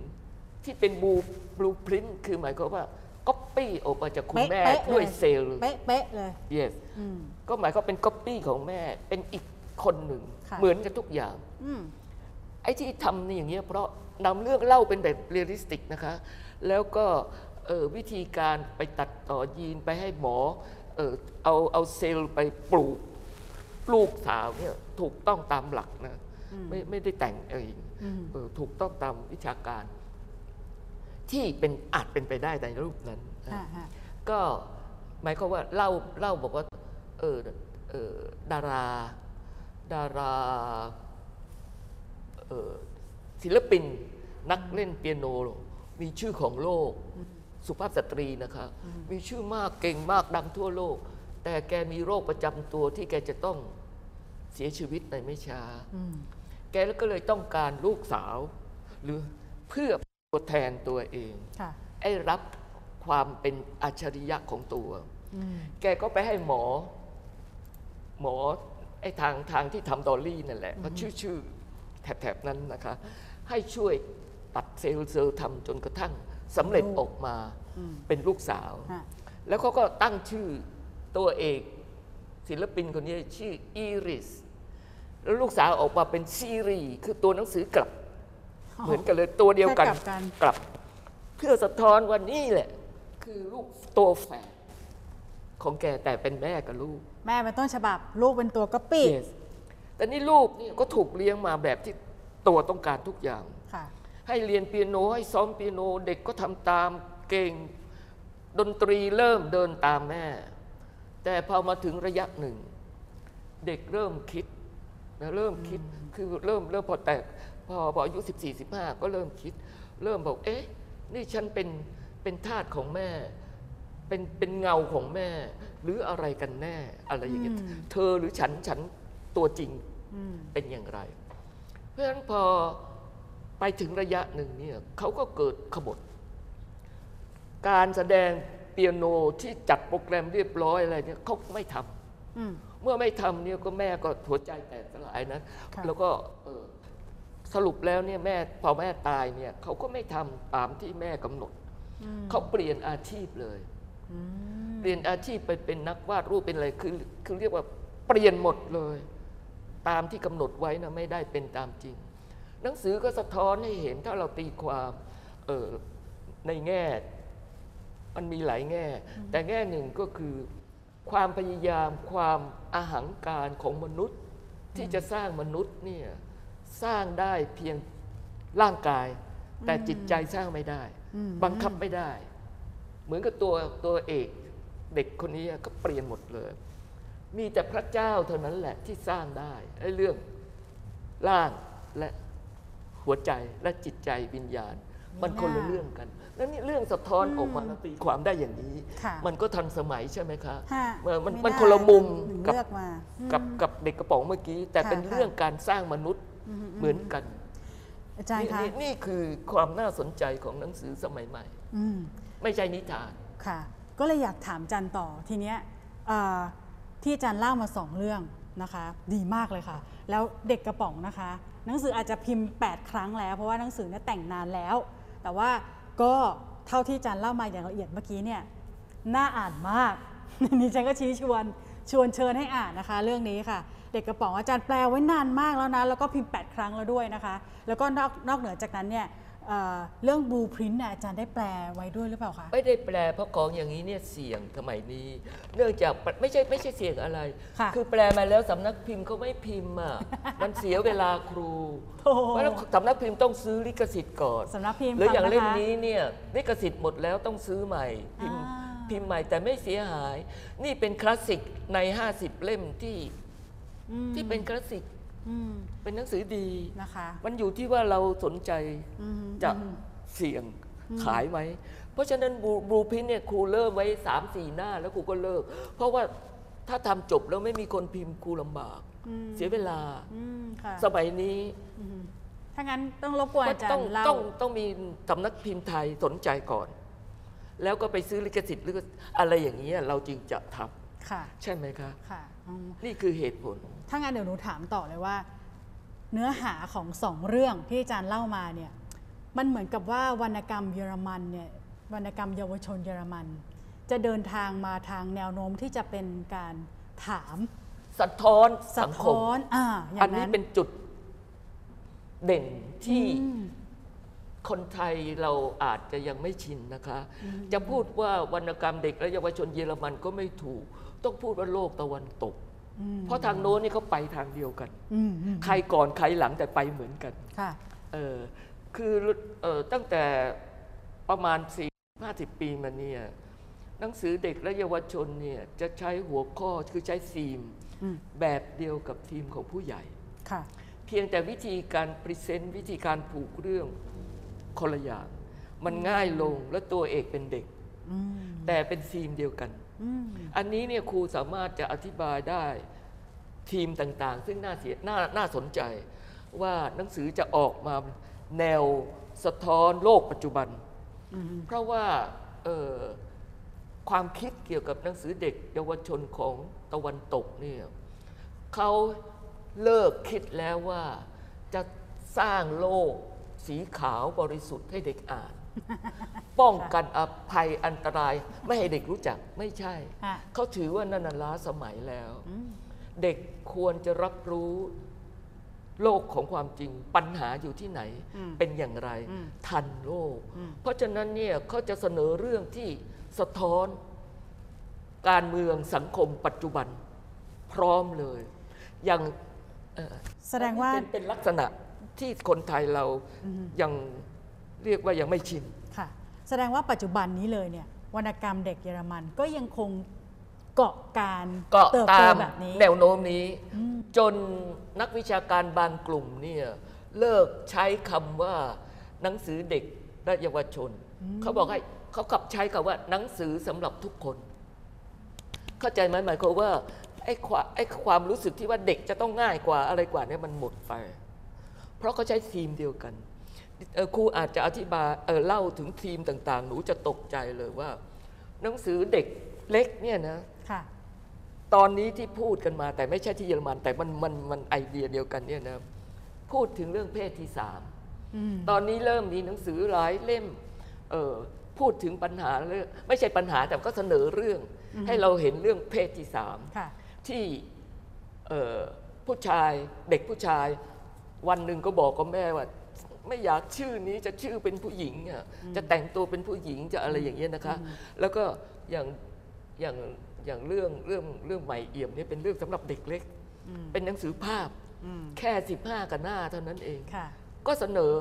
ที่เป็น blue blueprint คือหมายความว่า copy ออกมาจากคุณแม่เป๊ะๆด้วยเลยเซลล์เป๊ะเป๊ะเลย yes อืมก็หมายความเป็น copy ของแม่เป็นอีกคนหนึ่งค่ะเหมือนกันทุกอย่างอืมไอ้ที่ทำนี่อย่างเงี้ยเพราะนำเรื่องเล่าเป็นแบบ realistic นะคะ แล้วก็เอ่อวิธีการไปตัดต่อยีนไปให้หมอเอ่อเอาเอาเซลล์ไปปลูกลูกสาวเนี่ยถูกต้องตามหลักนะไม่ไม่ได้แต่งเองอืมเออถูกต้องตามวิชาการ ที่เป็นอาจเป็นไปได้ในรูปนั้นนะอ่าฮะก็หมายความว่าเล่าเล่าบอกว่าเออเออดารา ดาราเออศิลปินนักเล่นเปียโน มีชื่อของโลก สุภาพสตรีนะคะ มีชื่อมากเก่งมากดังทั่วโลก แต่แกมีโรคประจำตัวที่แกจะต้องเสียชีวิตในไม่ช้าอืมแกก็เลยต้องการลูกสาว หรือเพื่อตัวแทนตัวเองค่ะไอ้รับความเป็นอัจฉริยะของตัวอืมแกก็ไปให้หมอ หมอไอ้ทางทางที่ทำดอลลี่นั่นแหละเขาชื่อชื่อแถบๆนั้นนะคะ ให้ช่วยตัดเซลล์เซลล์ทำจนกระทั่ง สำเร็จออกมาอืมเป็นลูกสาวฮะแล้วเขาก็ตั้งชื่อตัวเอกศิลปินคนนี้ชื่ออีริส แล้วลูกสาวออกมาเป็นซีรีส์คือตัวหนังสือกลับ เหมือนกันเลยตัวเดียวกันแค่กลับกันกลับ เพื่อสะท้อนว่านี่แหละ คือลูกตัวแฝดของแกแต่เป็นแม่กับลูก แม่เป็นต้นฉบับ ลูกเป็นตัวก๊อปปี้ yes แต่นี่ลูกนี่ก็ถูกเลี้ยงมาแบบที่ตัวต้องการทุกอย่างค่ะ ให้เรียนเปียโนให้ซ้อมเปียโนเด็กก็ทำตามเก่ง ดนตรีเริ่มเดินตามแม่ แต่พอมาถึงระยะหนึ่ง เด็กเริ่มคิดนะเริ่มคิดคือเริ่มเริ่มพอแตกพอพออายุ14 15 ก็เริ่มคิด เริ่มบอกเอ๊ะนี่ฉันเป็นเป็นทาสของแม่ เป็นเป็นเงาของแม่ หรืออะไรกันแน่อะไรอย่างเงี้ยอืมเธอหรือฉันฉันตัวจริงอืมเป็นอย่างไร เพราะฉะนั้นพอ ไปถึงระยะหนึ่งเนี่ยเขาก็เกิดขบฏการแสดงเปียโนที่จัดโปรแกรมเรียบร้อยอะไรเนี่ยเขาไม่ทำอืมเมื่อไม่ทำเนี่ยก็แม่ก็หัวใจแตกสลายนะค่ะแล้วก็เอ่อสรุปแล้วเนี่ยแม่พอแม่ตายเนี่ยเขาก็ไม่ทำตามที่แม่กำหนดอืมเขาเปลี่ยนอาชีพเลยอืมเปลี่ยนอาชีพไปเป็นนักวาดรูปเป็นอะไรคือคือเรียกว่าเปลี่ยนหมดเลย ตามที่กำหนดไว้นะไม่ได้เป็นตามจริง หนังสือก็สะท้อนให้เห็นถ้าเราตีความเออในแง่ มันมีหลายแง่ แต่แง่หนึ่งก็คือ ความพยายามความอาหังการของมนุษย์ ที่จะสร้างมนุษย์เนี่ยสร้างได้เพียงร่างกาย แต่จิตใจสร้างไม่ได้อืมบังคับไม่ได้ เหมือนกับตัวตัวเอกเด็กคนนี้ก็เปลี่ยนหมดเลย มีแต่พระเจ้าเท่านั้นแหละที่สร้างได้ไอ้เรื่องร่างและ หัวใจและจิตใจวิญญาณ มันคนละเรื่องกัน แล้วนี่เรื่องสะท้อนออกมาตีความได้อย่างนี้ค่ะมันก็ทันสมัยใช่ไหมคะฮะเออมันไมันคนละมุมถึงกับเลือกมาอืมกับกับเด็กกระป๋องเมื่อกี้ แต่ค่ะเป็นค่ะเรื่องการสร้างมนุษย์อืมเหมือนกันอาจารย์นี่คะนี่นี่คือความน่าสนใจของหนังสือสมัยใหม่อืมไม่ใช่นิทานค่ะ ก็เลยอยากถามจันต่อทีเนี้ยเอ่อที่อาจารย์เล่ามาสองเรื่องนะคะ ดีมากเลยค่ะ แล้วเด็กกระป๋องนะคะ หนังสืออาจจะพิมพ์ 8 ครั้งแล้ว เพราะว่าหนังสือเนี่ยแต่งนานแล้ว แต่ว่าก็เท่าที่จันเล่ามาอย่างละเอียดเมื่อกี้เนี่ยน่าอ่านมากนี่จันก็ชี้ชวนชวนเชิญให้อ่านนะคะ เรื่องนี้ค่ะ เด็กกระป๋องอาจารย์แปลไว้นานมากแล้วนะแล้วก็พิมพ์ 8 ครั้งแล้วด้วยนะคะ แล้วก็นอกนอกเหนือจากนั้นเนี่ย เอ่อเรื่อง blueprint เนี่ยอาจารย์ได้แปลไว้ด้วยหรือเปล่าคะ ไม่ได้แปลเพราะของอย่างนี้เนี่ยเสี่ยงสมัยนี้ เนื่องจากไม่ใช่ไม่ใช่เสี่ยงอะไรค่ะอแปลมาแล้วสำนักพิมพ์เขาไม่พิมพ์อะ มันเสียเวลาครูโอ้เพราะฉะนั้นสำนักพิมพ์ต้องซื้อลิขสิทธิ์ก่อนสำนักพิมพ์หรืออย่างฟัเล่มนะคะนี้เนี่ยลิขสิทธิ์หมดแล้วต้องซื้อใหม่พิมพ์อ่า พิมพ์ใหม่แต่ไม่เสียหาย นี่เป็นคลาสสิกใน 50 เล่มที่ อืม ที่เป็นคลาสสิกอืม เป็นหนังสือดีนะคะ มันอยู่ที่ว่าเราสนใจอืมจะอืมเสี่ยงขายไหม เพราะฉะนั้นบลูพินเนี่ยครูเริ่มไว้สามสี่หน้าแล้วครูก็เลิก เพราะว่าถ้าทำจบแล้วไม่มีคนพิมพ์ครูลำบากอืมเสียเวลาอืมค่ะสมัยนี้อืมถ้างั้นต้องรบกวนก็อาจารต้องย์เล่าต้องต้องมีสำนักพิมพ์ไทยสนใจก่อน แล้วก็ไปซื้อลิขสิทธิ์หรืออะไรอย่างนี้ยเราจึงจะทค่ะำใช่ไหมคะค่ะอืมนี่คือเหตุผล ถ้างั้นเดี๋ยวหนูถามต่อเลยว่า เนื้อหาของสองเรื่องที่อาจารย์เล่ามาเนี่ยมันเหมือนกับว่าวรรณกรรมเยอรมันเนี่ยวรรณกรรมเยาวชนเยอรมัน จะเดินทางมาทางแนวโน้มที่จะเป็นการถามสะท้อนสะสังคมท้อนอ่าอย่าอันงนี้นั้นเป็นจุดเด่นที่อืมคนไทยเราอาจจะยังไม่ชินนะคะ จะพูดว่าวรรณกรรมเด็กและเยาวชนเยอรมันก็ไม่ถูก ต้องพูดว่าโลกตะวันตกอืม เพราะทางโน้นนี่เขาไปทางเดียวกันอืมอืมใครก่อนใครหลังแต่ไปเหมือนกันค่ะเออคือเออตั้งแต่ประมาณ 4 50 ปีมาเนี่ยหนังสือเด็กและเยาวชนเนี่ยจะใช้หัวข้อคือใช้ธีมอืมแบบเดียวกับทีมของผู้ใหญ่ค่ะเพียงแต่วิธีการ present วิธีการผูกเรื่องคนละอย่างมันง่ายลงและตัวเอกเป็นเด็กอืมแต่เป็นทีมเดียวกัน อืมอันนี้เนี่ยครูสามารถจะอธิบายได้ทีมต่างๆ ซึ่งน่าเสียน่าน่าสนใจว่าหนังสือจะออกมาแนวสะท้อนโลกปัจจุบันอืมเพราะว่าเอ่อความคิดเกี่ยวกับหนังสือเด็กเยาวชนของตะวันตกเนี่ยเขาเลิกคิดแล้วว่าจะสร้างโลกสีขาวบริสุทธิ์ให้เด็กอ่าน ป้องกันอภัยอันตราย ไม่ให้เด็กรู้จักไม่ใช่ค่ะเขาถือว่านั่นนะล้าสมัยแล้วอืมเด็กควรจะรับรู้โลกของความจริงปัญหาอยู่ที่ไหนอืมเป็นอย่างไรอืมทันโลกอืมเพราะฉะนั้นเนี่ยเขาจะเสนอเรื่องที่สะท้อน การเมืองสังคมปัจจุบัน พร้อมเลย อย่างเอ่อแสดงว่าเป็นเป็นลักษณะที่คนไทยเรายัง เรียกว่ายังไม่ชินค่ะ แสดงว่าปัจจุบันนี้เลยเนี่ยวรรณกรรมเด็กเยอรมันก็ยังคงเกาะการเกาะเติบตาโตมแบบนี้แนวโน้มนี้อืมจนนักวิชาการบางกลุ่มเนี่ยเลิกใช้คำว่าหนังสือเด็กและเยาวชน เขาบอกให้เขากลับใช้คำว่าหนังสือสำหรับทุกคน เข้าใจไหมหมายความว่าไอ้ความไอ้ความรู้สึกที่ว่าเด็กจะต้องง่ายกว่าอะไรกว่าเนี่ยมันหมดไป เพราะเขาใช้ทีมเดียวกันเอ่อ ครูอาจจะอธิบายเออเล่าถึงทีมต่างๆ หนูจะตกใจเลยว่า หนังสือเด็กเล็กเนี่ยนะค่ะตอนนี้ที่พูดกันมา แต่ไม่ใช่ที่เยอรมัน แต่มันมันมันไอเดียเดียวกันเนี่ยนะพูดถึงเรื่องเพศที่สามอืมตอนนี้เริ่มมีหนังสือหลายเล่มเออพูดถึงปัญหาเรื่องไม่ใช่ปัญหาแต่ก็เสนอเรื่อง ให้เราเห็นเรื่องเพศที่สามค่ะที่เอ่อผู้ชายเด็กผู้ชาย วันหนึ่งก็บอกกับแม่ว่า ไม่อยากชื่อนี้จะชื่อเป็นผู้หญิงอะจะแต่งตัวเป็นผู้หญิงจะอะไรอย่างเงี้ยนะคะ แล้วก็อย่างอย่างอย่างเรื่องเรื่องเรื่องใหม่เอี่ยมเนี่ยเป็นเรื่องสำหรับเด็กเล็กอืมเป็นหนังสือภาพอืมแค่15กับหน้าเท่านั้นเองค่ะก็เสนอ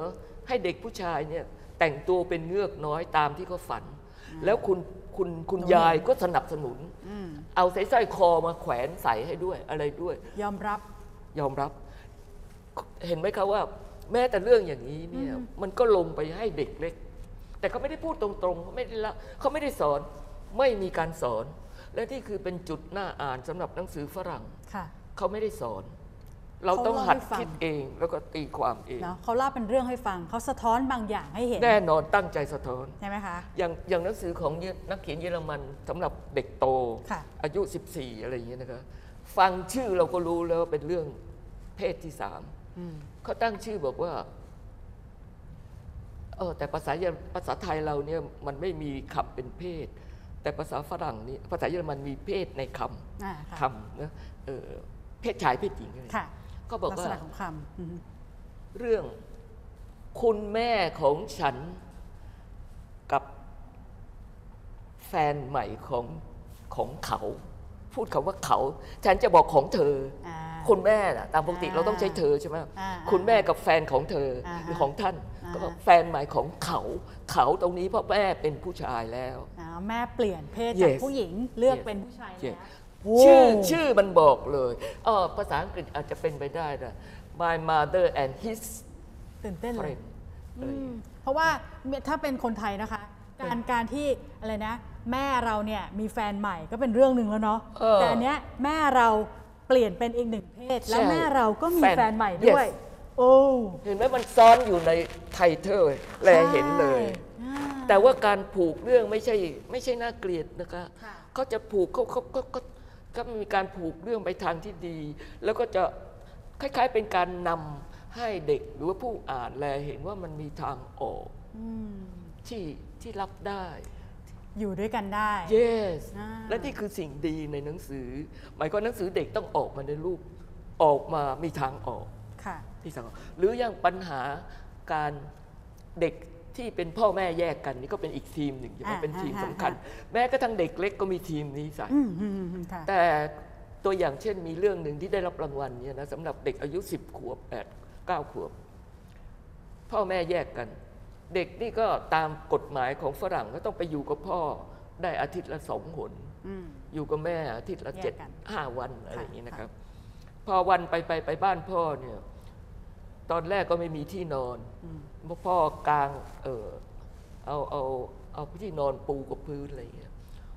ให้เด็กผู้ชายเนี่ยแต่งตัวเป็นเงือกน้อยตามที่เขาฝัน แล้วคุณคุณคุณหนูยายก็สนับสนุนอืมเอาใส่สร้อยคอมาแขวนใส่ให้ด้วยอะไรด้วย ยอมรับ ยอมรับ เห็นไหมครับว่า แม้แต่เรื่องอย่างนี้เนี่ยมันก็ลงไปให้เด็กเล็ก แต่เขาไม่ได้พูดตรงๆเขาไม่ได้ละเขาไม่ได้สอนไม่มีการสอน และที่คือเป็นจุดน่าอ่านสำหรับหนังสือฝรั่งค่ะเขาไม่ได้สอน เราต้องเขาเล่าหัดให้ฟังคิดเองแล้วก็ตีความเองเนาะเขาเล่าเป็นเรื่องให้ฟังเขาสะท้อนบางอย่างให้เห็น แน่นอนตั้งใจสะท้อนใช่ไหมคะอย่างอย่างหนังสือของเยนักเขียนเยอรมันสำหรับเด็กโตค่ะอายุ 14 อะไรอย่างเงี้ยนะครับฟังชื่อเราก็รู้แล้วว่าเป็นเรื่องเพศที่สามอืม เขาตั้งชื่อบอกว่าเออแต่ภาษาเยอรภาษาไทยเราเนี่ยมันไม่มีคำเป็นเพศ แต่ภาษาฝรั่งนี่ภาษาเยอรมันมีเพศในคอ่าำค่ะคำนะเออเพศชายเพศหญิงอะไรค่ะก็บอกลักษว่าณะของคำอืมเรื่องคุณแม่ของฉันกับแฟนใหม่ของของเขา พูดคำว่าเขาฉันจะบอกของเธออ่าคุณแม่น่ะตามปกติอ่าเราต้องใช้เธอใช่ไหมอ่าคุณแม่กับแฟนของเธออ่าหรือของท่านอ่าก็บอกแฟนใหม่ของเขาเขาตรงนี้เพราะแม่เป็นผู้ชายแล้วอ่าแม่เปลี่ยนเพศจาก Yes ผู้หญิงเลือก Yes เป็นผู้ชายเจ็ดแล้วชื่อโว้ชื่อมันบอกเลยเออภาษาอังกฤษอาจจะเป็นไปได้นะ my mother and his ตื่นเต้นเลย friend อะไรอย่างเงี้ยเพราะว่าถ้าเป็นคนไทยนะคะ การการที่อะไรนะแม่เราเนี่ยมีแฟนใหม่ก็เป็นเรื่องหนึ่งแล้วเนาะเออแต่อันเนี้ยแม่เราเปลี่ยนเป็นอีกหนึ่งเพศ แล้วใช่แม่เราก็มีแฟนแฟนใหม่ด้วย Yes โอ้เห็นไหมมันซ้อนอยู่ในไทเทอร์แลเห็นเลย ใช่ แต่ว่าการผูกเรื่องไม่ใช่ไม่ใช่น่าเกลียดนะคะค่ะ เขาจะผูกเขาเขาก็ก็ก็มีการผูกเรื่องไปทางที่ดี แล้วก็จะคล้ายๆเป็นการนำให้เด็กหรือว่าผู้อ่านแลเห็นว่ามันมีทางออกอืม ที่ที่รับได้ อยู่ด้วยกันได้ yes อ่าและนี่คือสิ่งดีในหนังสือ หมายความหนังสือเด็กต้องออกมาในรูปออกมามีทางออกค่ะที่สังคมหรืออย่างปัญหาการเด็กที่เป็นพ่อแม่แยกกันนี่ก็เป็นอีกทีมหนึ่งใช่ไหมอ่าเป็นทีมอ่าสำคัญอ่แม้กระทั่งเด็กเล็กก็มีทีมนี้ใส่อืมอืมอืมค่ะแต่ตัวอย่างเช่นมีเรื่องหนึ่งที่ได้รับรางวัลเนี่ยนะสำหรับเด็กอายุ 10 ขวบ8 9 ขวบ พ่อแม่แยกกัน เด็กนี่ก็ตามกฎหมายของฝรั่งก็ต้องไปอยู่กับพ่อได้อาทิตย์ละสองหนอืมอยู่กับแม่อาทิตย์ละแยกเจ็ดกันห้าวันอะไรอย่างนี้ค่ะนะครับ พอวันไปไปไปบ้านพ่อเนี่ย ตอนแรกก็ไม่มีที่นอนอืมเพราะพ่อกลางเออเอาเอาเอาที่นอนปูกับพื้นอะไรอย่างเงี้ย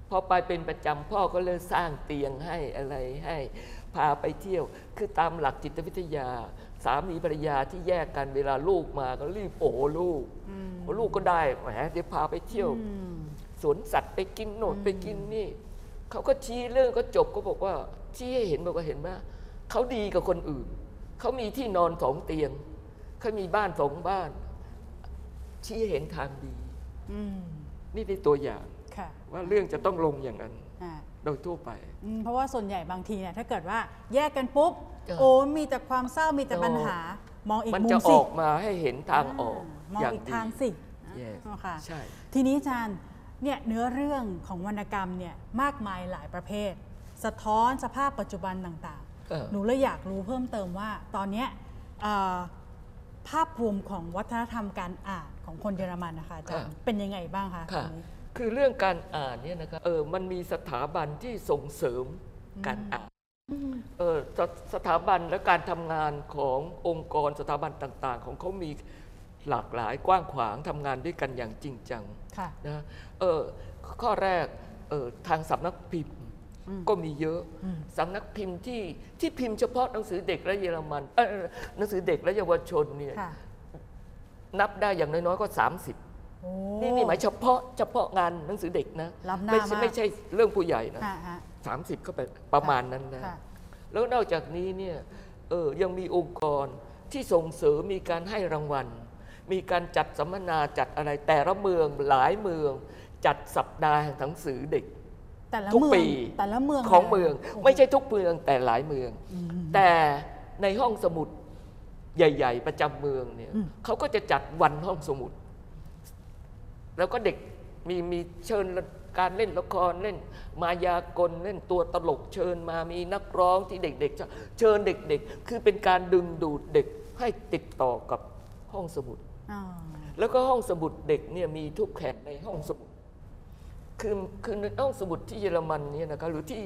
พอไปเป็นประจำพ่อก็เลยสร้างเตียงให้อะไรให้ พาไปเที่ยว คือตามหลักจิตวิทยา สามีภรรยาที่แยกกันเวลาลูกมาก็รีบโอ้ลูกอืมโอ้ลูกก็ได้แหมเดี๋ยวพาไปเที่ยวอืมสวนสัตว์ไปกินโน่นไปกินนี่เขาก็ชี้เรื่องก็จบก็บอกว่าชี้ให้เห็นบอกว่าเห็นไหมเขาดีกับคนอื่น เขามีที่นอนสองเตียง เขามีบ้านสองบ้าน ชี้ให้เห็นทางดีอืมนี่เป็นตัวอย่างค่ะว่าเรื่องจะต้องลงอย่างนั้นอ่าโดยทั่วไปอืมเพราะว่าส่วนใหญ่บางทีเนี่ยถ้าเกิดว่าแยกกันปุ๊บเออ โอ้มีแต่ความเศร้ามีแต่ปัญหา มองอีกมันมุจะมอสิอกมาให้เห็นทางออกมองอย่างอีกดี ทางสิ Yes อ๋อค่ะ ใช่ ทีนี้อาจารย์เนี่ยเนื้อเรื่องของวรรณกรรมเนี่ยมากมายหลายประเภท สะท้อนสภาพปัจจุบันต่างเออ ๆ หนูเลยอยากรู้เพิ่มเติมว่า ตอนเนี้ยเอ่อภาพรวมของวัฒนธรรมการอ่านของคนเยอรมันนะคะอาจารย์เป็นยังไงบ้างคะตค่ะอนนี้ คือเรื่องการอ่านเนี่ยนะครับเออมันมีสถาบันที่ส่งเสริมการอ่านเออ สสถาบันและการทำงานขององค์กรสถาบันต่าง ๆ ของเขามีหลากหลายกว้างขวางทำงานด้วยกันอย่างจริงจังค่ะนะเออข้อแรกเออทางสำนักพิมพ์อืมก็มีเยอะอืมสำนักพิมพ์ที่ที่พิมพ์เฉพาะหนังสือเด็กและเยอรมันเออหนังสือเด็กและเยาวชนเนี่ยค่ะนับได้อย่างน้อยๆก็ 30โอ้ นี่นี่หมายเฉพาะเฉพาะงานหนังสือเด็กนะล้ำหน้าไม่ใช่มากไม่ใช่เรื่องผู้ใหญ่นะค่ะฮะ สามสิบก็ไปประมาณนั้นนะ ค่ะแล้วนอกจากนี้เนี่ยเออยังมีองค์กรที่ส่งเสริมมีการให้รางวัล มีการจัดสัมมนาจัดอะไรแต่ละเมืองหลายเมือง จัดสัปดาห์แห่งหนังสือเด็ก แต่ละทุกเมืองปี แต่ละเมืองของเมืองโโหไม่ใช่ทุกเมืองแต่หลายเมือง อืม แต่ในห้องสมุดใหญ่ ๆ ประจำเมืองเนี่ยอืม เขาก็จะจัดวันห้องสมุด แล้วก็เด็กมีมีเชิญการเล่นละครเล่น มายากลเล่นตัวตลกเชิญมามีนักร้องที่เด็กๆจะเชิญเด็กๆ คือเป็นการดึงดูดเด็กให้ติดต่อกับห้องสมุดอ่าแล้วก็ห้องสมุดเด็กเนี่ยมีทุกแห่งในห้องสมุด คือคือในห้องสมุดที่เยอรมันเนี่ยนะครับหรือที่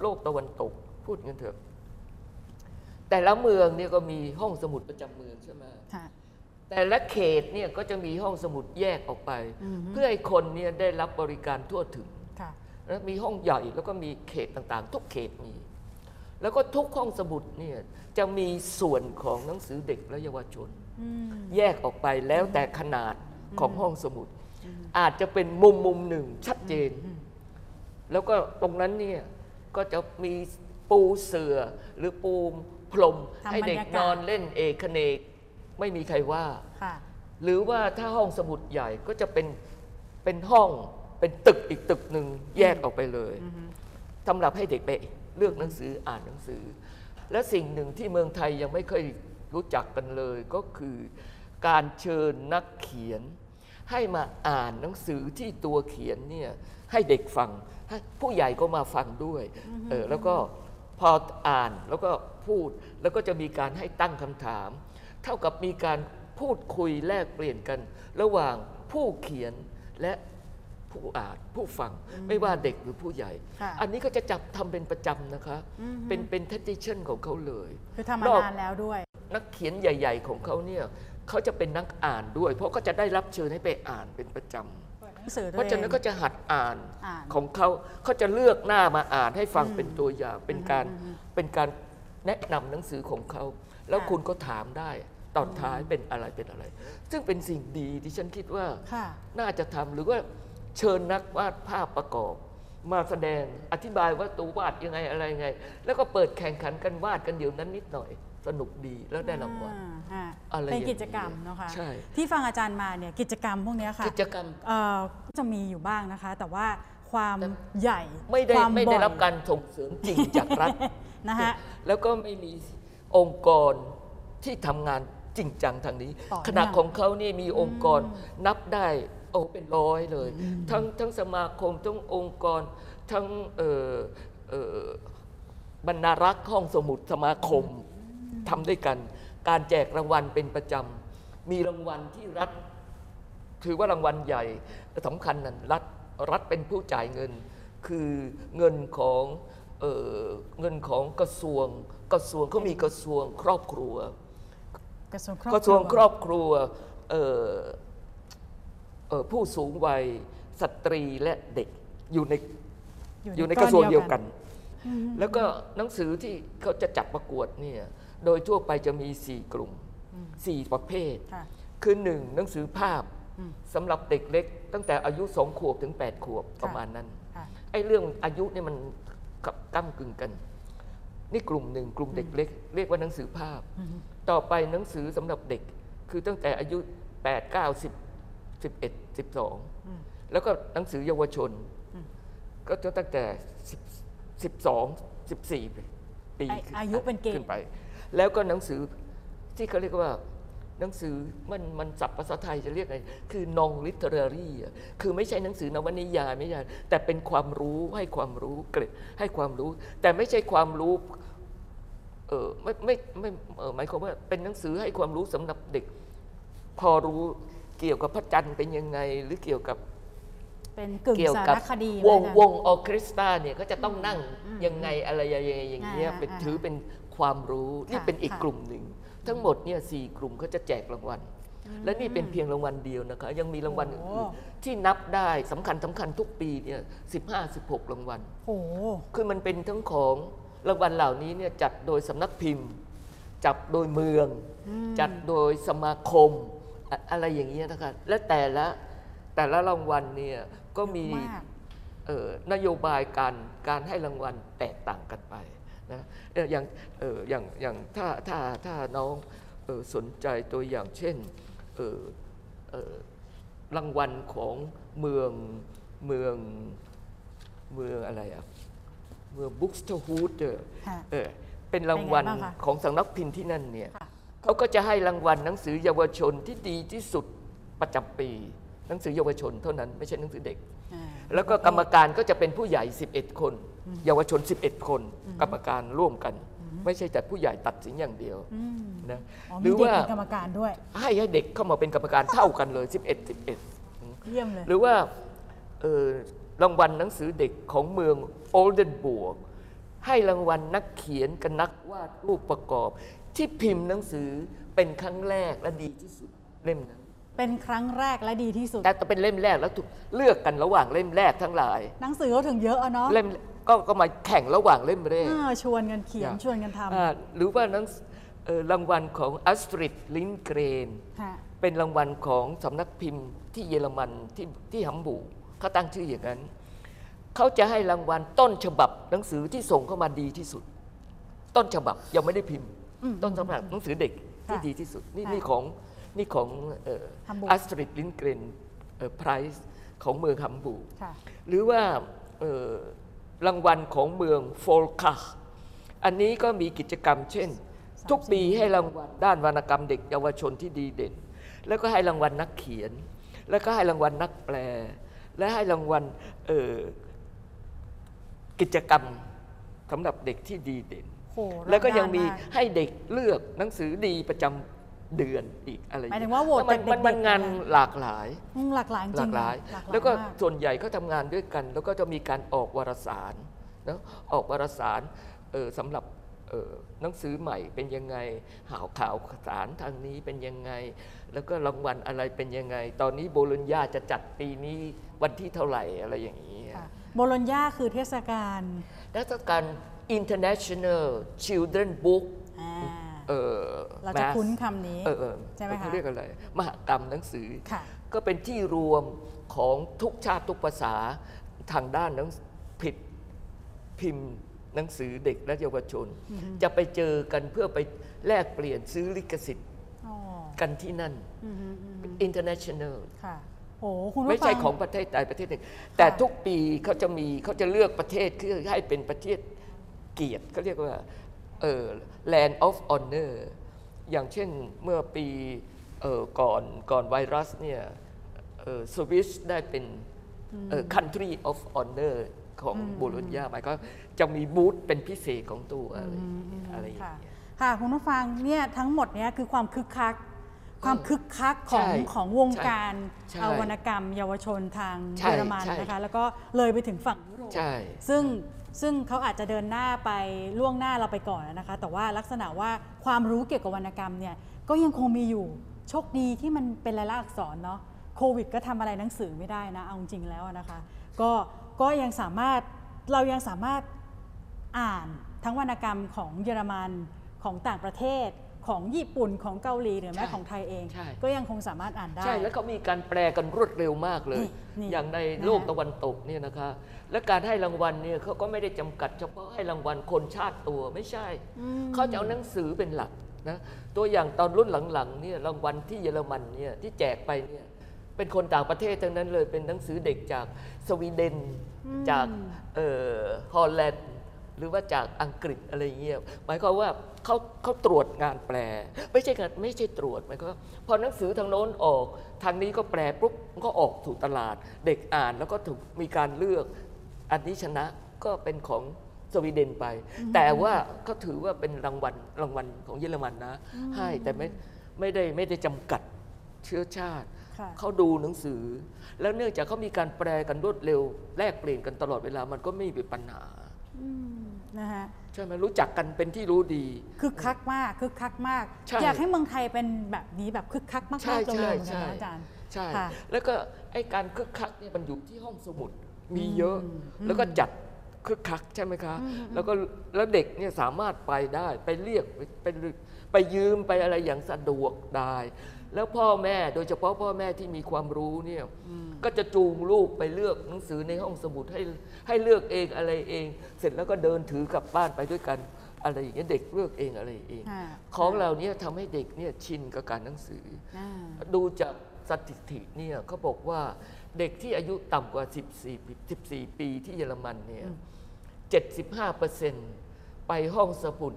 โลกตะวันตกพูดกันเถอะ แต่ละเมืองเนี่ยก็มีห้องสมุดประจำเมืองใช่ไหมค่ะ แต่ละเขตเนี่ยก็จะมีห้องสมุดแยกออกไปอือฮึเพื่อให้คนเนี่ยได้รับบริการทั่วถึงค่ะแล้วมีห้องใหญ่แล้วก็มีเขตต่างๆ ทุกเขตมี แล้วก็ทุกห้องสมุดเนี่ยจะมีส่วนของหนังสือเด็กและเยาวชนอืมแยกออกไปแล้วแต่ขนาดของห้องสมุด อาจจะเป็นมุมมุมหนึ่งชัดเจน แล้วก็ตรงนั้นเนี่ยก็จะมีปูเสือหรือปูพรมทำให้เด็กบรรยากาศนอนเล่นเอกเนก ไม่มีใครว่า ค่ะ หรือว่าถ้าห้องสมุดใหญ่ก็จะเป็นเป็นห้องเป็นตึกอีกตึกหนึ่งแยกออกไปเลยสำหรับให้เด็กไปเลือกหนังสืออ่านหนังสือ และสิ่งหนึ่งที่เมืองไทยยังไม่เคยรู้จักกันเลยก็คือการเชิญนักเขียน ให้มาอ่านหนังสือที่ตัวเขียนเนี่ยให้เด็กฟังให้ผู้ใหญ่ก็มาฟังด้วยเออแล้วก็พออ่านแล้วก็พูดแล้วก็จะมีการให้ตั้งคำถาม เท่ากับมีการพูดคุยแลกเปลี่ยนกัน ระหว่างผู้เขียนและผู้อ่านผู้ฟังไม่ว่าเด็กหรือผู้ใหญ่ค่ะอันนี้ก็จะจับทำเป็นประจำนะคะ เป็นเป็น tradition ของเขาเลยคือทำมานานแล้วด้วย นักเขียนใหญ่ ๆ ของเขาเนี่ยเขาจะเป็นนักอ่านด้วย เพราะก็จะได้รับเชิญให้ไปอ่านเป็นประจำหนังสือเพตัวราะเอฉะนั้นงก็จะหัดอ่านอ่านของเขาเขาจะเลือกหน้ามาอ่านให้ฟังเป็นตัวอย่างเป็นการเป็นการแนะนำหนังสือของเขา แล้วค่ะคุณก็ถามได้ ตอนท้ายเป็นอะไรเป็นอะไร ซึ่งเป็นสิ่งดีที่ฉันคิดว่าค่ะน่าจะทำหรือว่าเชิญนักวาดภาพประกอบ มาแสดงอธิบายว่าตัววาดยังไงอะไรยังไง แล้วก็เปิดแข่งขันกันวาดกันเดี๋ยวนั้นนิดหน่อย สนุกดีแล้วได้รางวัลอ่าฮะอะไรเป็นอย่างนี้กิจกรรมเนาะคะใช่ที่ฟังอาจารย์มาเนี่ยกิจกรรมพวกเนี้ยค่ะกิจกรรมเอ่อก็จะมีอยู่บ้างนะคะ แต่ว่าความแต่ใหญ่ไม่ได้ความไม่ได้บ่อยรับการส่งเสริมจริงจากรัฐนะฮะแล้วก็ไม่มีองค์กรที่ทำงาน จริงจังทางนี้ ต่อเนื่องขณะของเขานี่มีองค์กรนับได้โอ้เป็นร้อยเลย ทั้งทั้งสมาคมทั้งองค์กรทั้งเอ่อเอ่อบรรณารักษ์ห้องสมุดสมาคมทำด้วยกัน การแจกรางวัลเป็นประจำมีรางวัลที่รัฐ ถือว่ารางวัลใหญ่สำคัญนั้นรัฐรัฐเป็นผู้จ่ายเงิน คือเงินของเอ่อเงินของกระทรวงกระทรวงเขามีกระทรวงครอบครัว กระทรวงครอบกระทรวงครรัวอบครัวเอ่อเอ่อผู้สูงวัยสตรีและเด็กอยู่ในอยู่ในกระทรวงเดียวกัน แล้วก็หนังสือที่เขาจะจัดประกวดเนี่ยโดยทั่วไปจะมีสี่กลุ่มสี่ประเภทค่ะคือหนึ่งหนังสือภาพสำหรับเด็กเล็ก ตั้งแต่อายุสองขวบถึง 8 ขวบประมาณนั้นค่ะไอ้เรื่องอายุเนี่ยมันกับก้ากึ่งกัน นี่กลุ่มหนึ่งกลุ่มเด็กเล็ก เรียกว่าหนังสือภาพ ต่อไปหนังสือสำหรับเด็ก คือตั้งแต่อายุ 8 9 10 11 12 แล้วก็หนังสือเยาวชน ก็จะตั้งแต่10 12 14 ปีอาอายุเป็นเกณฑ์ขึ้นไป แล้วก็หนังสือที่เขาเรียกว่าหนังสือมันมันศัพท์ภาษาไทยจะเรียกไงคือ non literary อะคือไม่ใช่หนังสือนวนิยายไม่ใช่แต่เป็นความรู้ให้ความรู้เกร็ดให้ความรู้ แต่ไม่ใช่ความรู้ เออไม่ไม่ไม่เออหมายความว่าเป็นหนังสือให้ความรู้สำหรับเด็ก พอรู้เกี่ยวกับพระจันทร์เป็นยังไง หรือเกี่ยวกับเป็นกึ่งเกี่ยวสากับรคดีวงไหมวคะงออร์เคสตราเนี่ยก็จะต้องนั่งยังไงอะไรยังไงอย่างเงี้ยอ่าเป็นอ่าถือเป็นความรู้นี่ค่ะเป็นอีกค่ะกลุ่มหนึ่ง ทั้งหมดเนี่ยสี่กลุ่มเขาจะแจกรางวัล และนี่เป็นเพียงรางวัลเดียวนะคะ ยังมีรางวัลโอ้อื่นๆที่นับได้สำคัญสำคัญทุกปีเนี่ยสิบห้าสิบหกรางวัลโอ้โหคือมันเป็นทั้งของ รางวัลเหล่านี้เนี่ยจัดโดยสำนักพิมพ์ จัดโดยเมือง จัดโดยสมาคมอะอะไรอย่างเงี้ยนะคะและแต่ละแต่ละรางวัลเนี่ยก็มีเยอะมาก เอ่อนโยบายการการให้รางวัลแตกต่างกันไปนะเอ่ออย่างเอ่ออย่างอย่างถ้าถ้าถ้าน้องเอ่อสนใจตัวอย่างเช่นเอ่อเอ่อรางวัลของเมืองเมืองเมืองอะไรอะ เมืองบุ๊กสเตอร์ฮูดค่ะเออเป็นรางวัลเป็นไงบ้างคะของสำนักพิมพ์ที่นั่นเนี่ยค่ะเขาก็จะให้รางวัลหนังสือเยาวชนที่ดีที่สุดประจำปี หนังสือเยาวชนเท่านั้นไม่ใช่หนังสือเด็กอ่าแล้วก็กรรมการก็จะเป็นผู้ใหญ่ 11 คน เยาวชน 11 คน กรรมการร่วมกัน ไม่ใช่แต่ผู้ใหญ่ตัดสินอย่างเดียวอืมนะอ๋อหมีรือเด็กว่าเป็นกรรมการด้วย ให้ให้เด็กเข้ามาเป็นกรรมการเท่ากันเลย 11 11เยี่ยมเลยหรือว่าเอ่อ รางวัลหนังสือเด็กของเมืองโอลเดนบวก ให้รางวัลนักเขียนกับนักวาดรูปประกอบ ที่พิมพ์หนังสือเป็นครั้งแรกและดีที่สุดเล่มนั้น เป็นครั้งแรกและดีที่สุด แต่ต้องเป็นเล่มแรกแล้วถูกเลือกกันระหว่างเล่มแรกทั้งหลาย หนังสือเขาถึงเยอะอะเนาะเล่มก็ก็มาแข่งระหว่างเล่มแรกอ่าชวนกันเขียนอย่างชวนกันทอ่าหรือว่าหนังสเอ่อรางวัลของอัสตริดลินเกรนำค่ะเป็นรางวัลของสำนักพิมพ์ที่เยอรมันที่ที่ฮัมบูร์ก เขาตั้งชื่ออย่างนั้น เขาจะให้รางวัลต้นฉบับหนังสือที่ส่งเข้ามาดีที่สุด ต้นฉบับยังไม่ได้พิมพ์ ต้นฉบับหนังสือเด็กที่ค่ะดีที่สุด นี่ค่ะนี่ของนี่ของฮัมบูร์กอัสตริดลินเกรนไพรส์ของเมืองฮัมบูร์กค่ะหรือว่าเอ่อรางวัลของเมืองโฟลคาอันนี้ก็มีกิจกรรมเช่น ทุกปีให้รางวัลด้านวรรณกรรมเด็กเยาวชนที่ดีเด่น แล้วก็ให้รางวัลนักเขียน แล้วก็ให้รางวัลนักแปล และให้รางวัลเอ่อกิจกรรมสสำหรับเด็กที่ดีเด่นโหแล้วก็ยังมีรอบด้านากให้เด็กเลือกหนังสือดีประจำเดือนอีกอะไรอหมายถึเงี้งว่าโหวตมันมันเด็กๆมันงานนะคะหลากหลายอืมหลากหลายจหริลางกหลายหลากหลาย แล้วก็มากส่วนใหญ่เขาทำงานด้วยกัน แล้วก็จะมีการออกวารสารนะออกวารสารเออสำหรับเออหนังสือใหม่เป็นยังไงข่าวข่าวสารทางนี้เป็นยังไง แล้วก็รางวัลอะไรเป็นยังไง ตอนนี้โบโลญญาจะจัดปีนี้วันที่เท่าไหร่อะไรอย่างนี้ค่ะโบโลญญาคือเทศกาลและถ้าการ International Children Book อ่าเออเราจะ Mass คุ้นคำนี้เออเออใช่ไหมคะเขาเรียกอะไร มหกรรมหนังสือค่ะก็เป็นที่รวมของทุกชาติทุกภาษาทางด้านหนังผิดพิมพ์ หนังสือเด็กและเยาวชน จะไปเจอกันเพื่อไปแลกเปลี่ยนซื้อลิขสิทธิ์อ๋อกันที่นั่นอืมอืมอืมเป็น international ค่ะโอ้คุณผู้ไม่ใช่ฟัของประเทศใดประเทศหนึ่ง แต่ทุกปีเขาจะมีเขาจะเลือกประเทศคือให้เป็นประเทศเกียรติเขาเรียกว่าเออ land of honor อย่างเช่นเมื่อปีเออก่อนก่อนไวรัสเนี่ยเออสวิสได้เป็นเออ country of honor ของโบโลญญาหมายก็จะมีบูธเป็นพิเศษของตัวอะไรอะไรอย่างค่ะเงี้ยค่ะคุณผู้ฟังเนี่ยทั้งหมดเนี่ยคือความคึกคัก ความคึกคักของใช่ของวงการใช่เอาวรรณกรรม เยาวชนทางใช่เยอรมันใช่นะคะแล้วก็เลยไปถึงฝั่งยุโรปใช่ซึ่งซึ่งเขาอาจจะเดินหน้าไปล่วงหน้าเราไปก่อนนะคะ แต่ว่าลักษณะว่าความรู้เกี่ยวกับวรรณกรรมเนี่ยก็ยังคงมีอยู่โชคดีที่มันเป็นลายลักษณ์อักษรเนาะโควิดก็ทำอะไรหนังสือไม่ได้นะเอาจริงๆแล้วนะคะ ก็ ก็ยังสามารถเรายังสามารถอ่านทั้งวรรณกรรมของเยอรมันของต่างประเทศของญี่ปุ่นของเกาหลีหรือแม้ใช่ของไทยเองใช่ก็ยังคงสามารถอ่านได้ ใช่แล้วเขามีการแปลกันรวดเร็วมากเลยนี่นี่อย่างในนะฮะโลกตะวันตกเนี่ยนะคะ และการให้รางวัลเนี่ยเขาก็ไม่ได้จำกัดเฉพาะให้รางวัลคนชาติตัวไม่ใช่ เขาจะเอาหนังสือเป็นหลักนะตัวอย่างตอนรุ่นหลังๆเนี่ยรางวัลที่เยอรมันเนี่ยที่แจกไปเนี่ย เป็นคนต่างประเทศทั้งนั้นเลยเป็นหนังสือเด็กจากสวีเดน จากเอ่อฮอลแลนด์หรือว่าจากอังกฤษอะไรเงี้ยหมายความว่าเขาเขาตรวจงานแปล ไม่ใช่การไม่ใช่ตรวจหมายความว่าพอหนังสือทางโน้นออก ทางนี้ก็แปลปุ๊บมันก็ออกถูกตลาด เด็กอ่านแล้วก็ถูกมีการเลือก อันนี้ชนะก็เป็นของสวีเดนไป แต่ว่าเขาถือว่าเป็นรางวัลรางวัลของเยอรมันนะ ให้แต่ไม่ไม่ได้ไม่ได้จำกัดเชื้อชาติค่ะ เขาดูหนังสือ แล้วเนื่องจากเขามีการแปลกันรวดเร็ว แลกเปลี่ยนกันตลอดเวลามันก็ไม่มีปัญหาอืมนะคะใช่ไหมรู้จักกันเป็นที่รู้ดีคึกคักมากคึกคักมากใช่อยากให้เมืองไทยเป็นแบบนี้แบบคึกคักมากใช่ๆเร็วๆใช่เหมือนกันใช่นะอาจารย์ใช่ค่ะแล้วก็ไอ้การคึกคักเนี่ยมันอยู่ที่ห้องสมุดมีเยอะ แล้วก็จัดคึกคักใช่ไหมคะ แล้วก็แล้วเด็กเนี่ยสามารถไปได้ไปเรียกไปไปไปยืมไปอะไรอย่างสะดวกได้ แล้วพ่อแม่โดยเฉพาะพ่อแม่ที่มีความรู้เนี่ยก็จะจูงลูกไปเลือกหนังสือในห้องสมุดให้ให้เลือกเองอะไรเอง เสร็จแล้วก็เดินถือกลับบ้านไปด้วยกันอะไรอย่างเงี้ยเด็กเลือกเองอะไรเองค่ะของเราเนี่ยทำให้เด็กเนี่ยชินกับการหนังสืออ่าดูจากสถิติเนี่ยเขาบอกว่าเด็กที่อายุต่ำกว่า 14ปี14 ปีที่เยอรมันเนี่ย75%ไปห้องสมุด